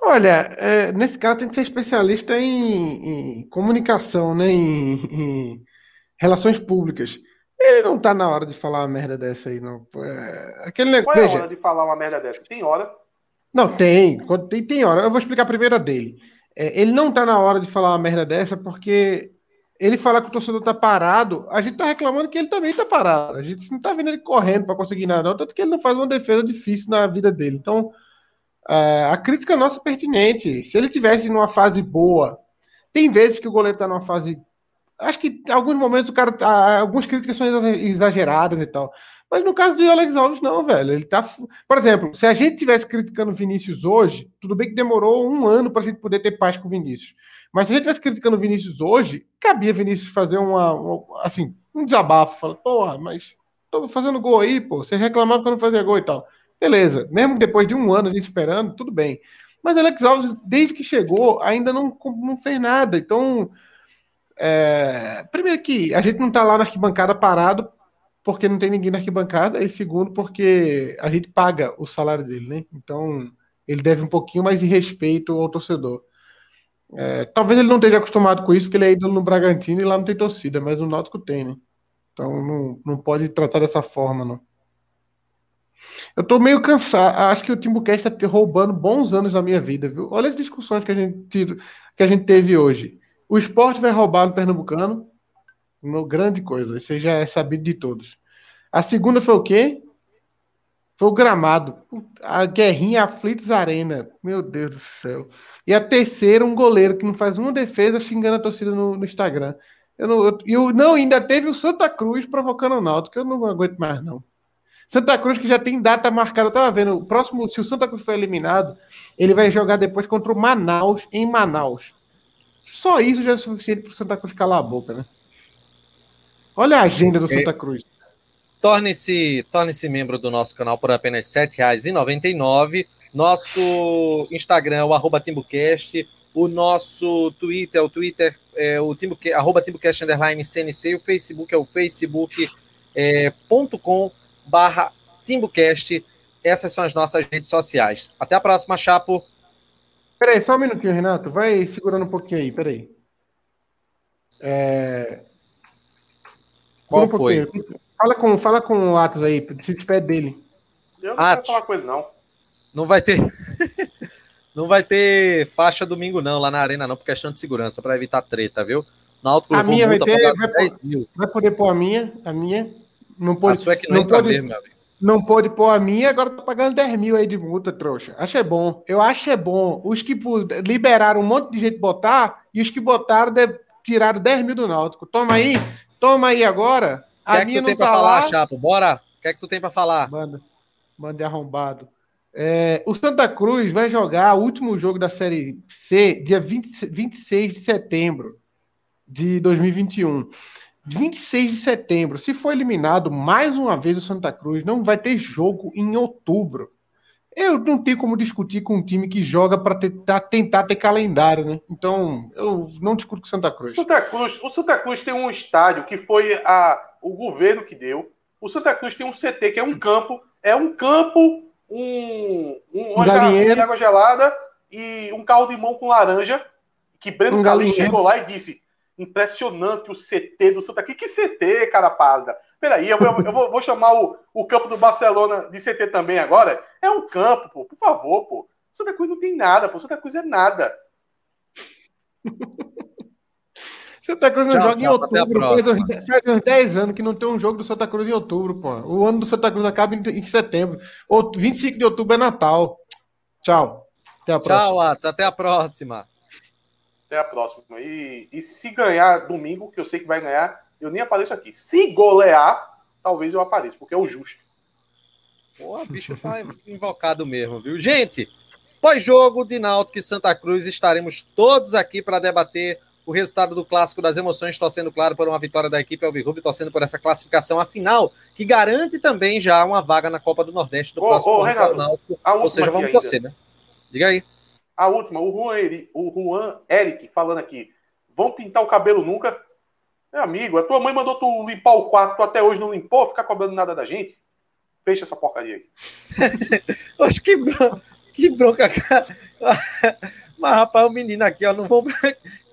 Olha, é, nesse caso tem que ser especialista em, em comunicação, né? Em, em, relações públicas. Ele não tá na hora de falar uma merda dessa aí, não. É, aquele negócio. Qual é a hora de falar uma merda dessa? Tem hora? Não, tem. Tem, tem hora. Eu vou explicar a primeira dele. É, ele não tá na hora de falar uma merda dessa porque ele falar que o torcedor tá parado, a gente tá reclamando que ele também tá parado. A gente não tá vendo ele correndo para conseguir nada, não. Tanto que ele não faz uma defesa difícil na vida dele. Então, é, a crítica nossa é pertinente. Se ele tivesse numa fase boa, tem vezes que o goleiro tá numa fase. Acho que em alguns momentos o cara. Tá, algumas críticas são exageradas e tal. Mas no caso do Alex Alves, não, velho. Ele tá. Por exemplo, se a gente tivesse criticando o Vinícius hoje, tudo bem que demorou um ano para a gente poder ter paz com o Vinícius. Mas se a gente tivesse criticando o Vinícius hoje, cabia Vinícius fazer uma, uma assim, um desabafo. Falar, porra, mas tô fazendo gol aí, pô. Você reclamava que eu não fazia gol e tal. Beleza, mesmo depois de um ano a gente esperando, tudo bem. Mas Alex Alves, desde que chegou, ainda não, não fez nada. Então, é... primeiro que a gente não tá lá na arquibancada parado porque não tem ninguém na arquibancada, e segundo, porque a gente paga o salário dele, né? Então, ele deve um pouquinho mais de respeito ao torcedor. É, talvez ele não esteja acostumado com isso, porque ele é ídolo no Bragantino e lá não tem torcida, mas no Náutico tem, né? Então não, não pode tratar dessa forma, não. Eu tô meio cansado. Acho que o Timbucast tá roubando bons anos da minha vida, viu? Olha as discussões que a gente, que a gente teve hoje. O esporte vai roubar no Pernambucano. Uma grande coisa. Isso já é sabido de todos. A segunda foi o quê? Foi o gramado. A guerrinha Aflitos Arena. Meu Deus do céu. E a terceira, um goleiro que não faz uma defesa xingando a torcida no, no Instagram. Eu não, eu, eu, não, ainda teve o Santa Cruz provocando o Náutico, eu não aguento mais, não. Santa Cruz, que já tem data marcada, eu tava vendo, o próximo, se o Santa Cruz for eliminado, ele vai jogar depois contra o Manaus, em Manaus. Só isso já é suficiente para o Santa Cruz calar a boca, né? Olha a agenda do é. Santa Cruz. Torne-se torne -se membro do nosso canal por apenas R$ 7,99. Nosso Instagram é o arroba TimbuCast. O nosso Twitter, o Twitter é o Timbucast, arroba TimbuCast underline CNC. E o Facebook é o facebook.com é, barra TimbuCast. Essas são as nossas redes sociais. Até a próxima, Chapo. Peraí, só um minutinho, Renato. Vai segurando um pouquinho aí, peraí. É... Qual um foi? Fala com, fala com o Atos aí, se despede dele. Eu não Atos. falar com ele, não. Não vai ter. não vai ter faixa domingo, não, lá na arena, não, por questão de segurança, para evitar treta, viu? Náutico a minha vai ter, vai, 10 mil. vai poder pôr a minha, a minha. Não pode, a sua é que não, não pode, mesmo, meu amigo. Não pode pôr a minha, agora tá pagando 10 mil aí de multa, trouxa. Acho é bom. Eu acho é bom. Os que liberaram um monte de gente botar e os que botaram de, tiraram 10 mil do Náutico. Toma aí, toma aí agora. A que é que tu tem tá pra falar, lá. Chapo? Bora. O que é que tu tem pra falar? Manda. Manda arrombado. É, o Santa Cruz vai jogar o último jogo da Série C dia 20, 26 de setembro de 2021. 26 de setembro. Se for eliminado mais uma vez o Santa Cruz, não vai ter jogo em outubro. Eu não tenho como discutir com um time que joga para tentar, tentar ter calendário, né? Então, eu não discuto com o Santa Cruz. Santa Cruz. O Santa Cruz tem um estádio que foi a, o governo que deu. O Santa Cruz tem um CT, que é um campo. É um campo, um, um uma garrafa de água gelada e um caldo de mão com laranja. Que Breno um chegou lá e disse: Impressionante o CT do Santa Cruz. Que CT, cara pálida? Peraí, eu, eu, eu vou, vou, chamar o, o campo do Barcelona de CT também agora. É um campo, pô, por favor, pô. Santa Cruz não tem nada, pô. Santa Cruz é nada. Santa Cruz não tchau, joga tchau, em outubro. Faz uns, faz uns 10 anos que não tem um jogo do Santa Cruz em outubro, pô. O ano do Santa Cruz acaba em, em setembro. Ou 25 de outubro é Natal. Tchau. Até a próxima. Tchau, Atos. Até a próxima. Até a próxima. E, e se ganhar domingo, que eu sei que vai ganhar, eu nem apareço aqui. Se golear, talvez eu apareça, porque é o justo. Pô, o bicho tá invocado mesmo, viu? Gente, pós-jogo de Náutico e Santa Cruz, estaremos todos aqui para debater o resultado do clássico das emoções, torcendo, claro, por uma vitória da equipe Alvirrubio, torcendo por essa classificação, afinal, que garante também já uma vaga na Copa do Nordeste do ô, próximo ô, ano. Náutico, ou seja, vamos torcer, né? Diga aí. A última, o Juan, o Juan Eric falando aqui. Vão pintar o cabelo nunca? Meu amigo, a tua mãe mandou tu limpar o quarto, tu até hoje não limpou, ficar cobrando nada da gente? Fecha essa porcaria aí. Acho que, bron... que bronca. Mas, rapaz, o menino aqui, ó, não vou.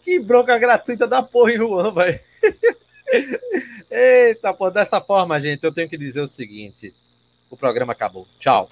Que bronca gratuita da porra em Juan, velho. Eita, pô, dessa forma, gente, eu tenho que dizer o seguinte: o programa acabou. Tchau.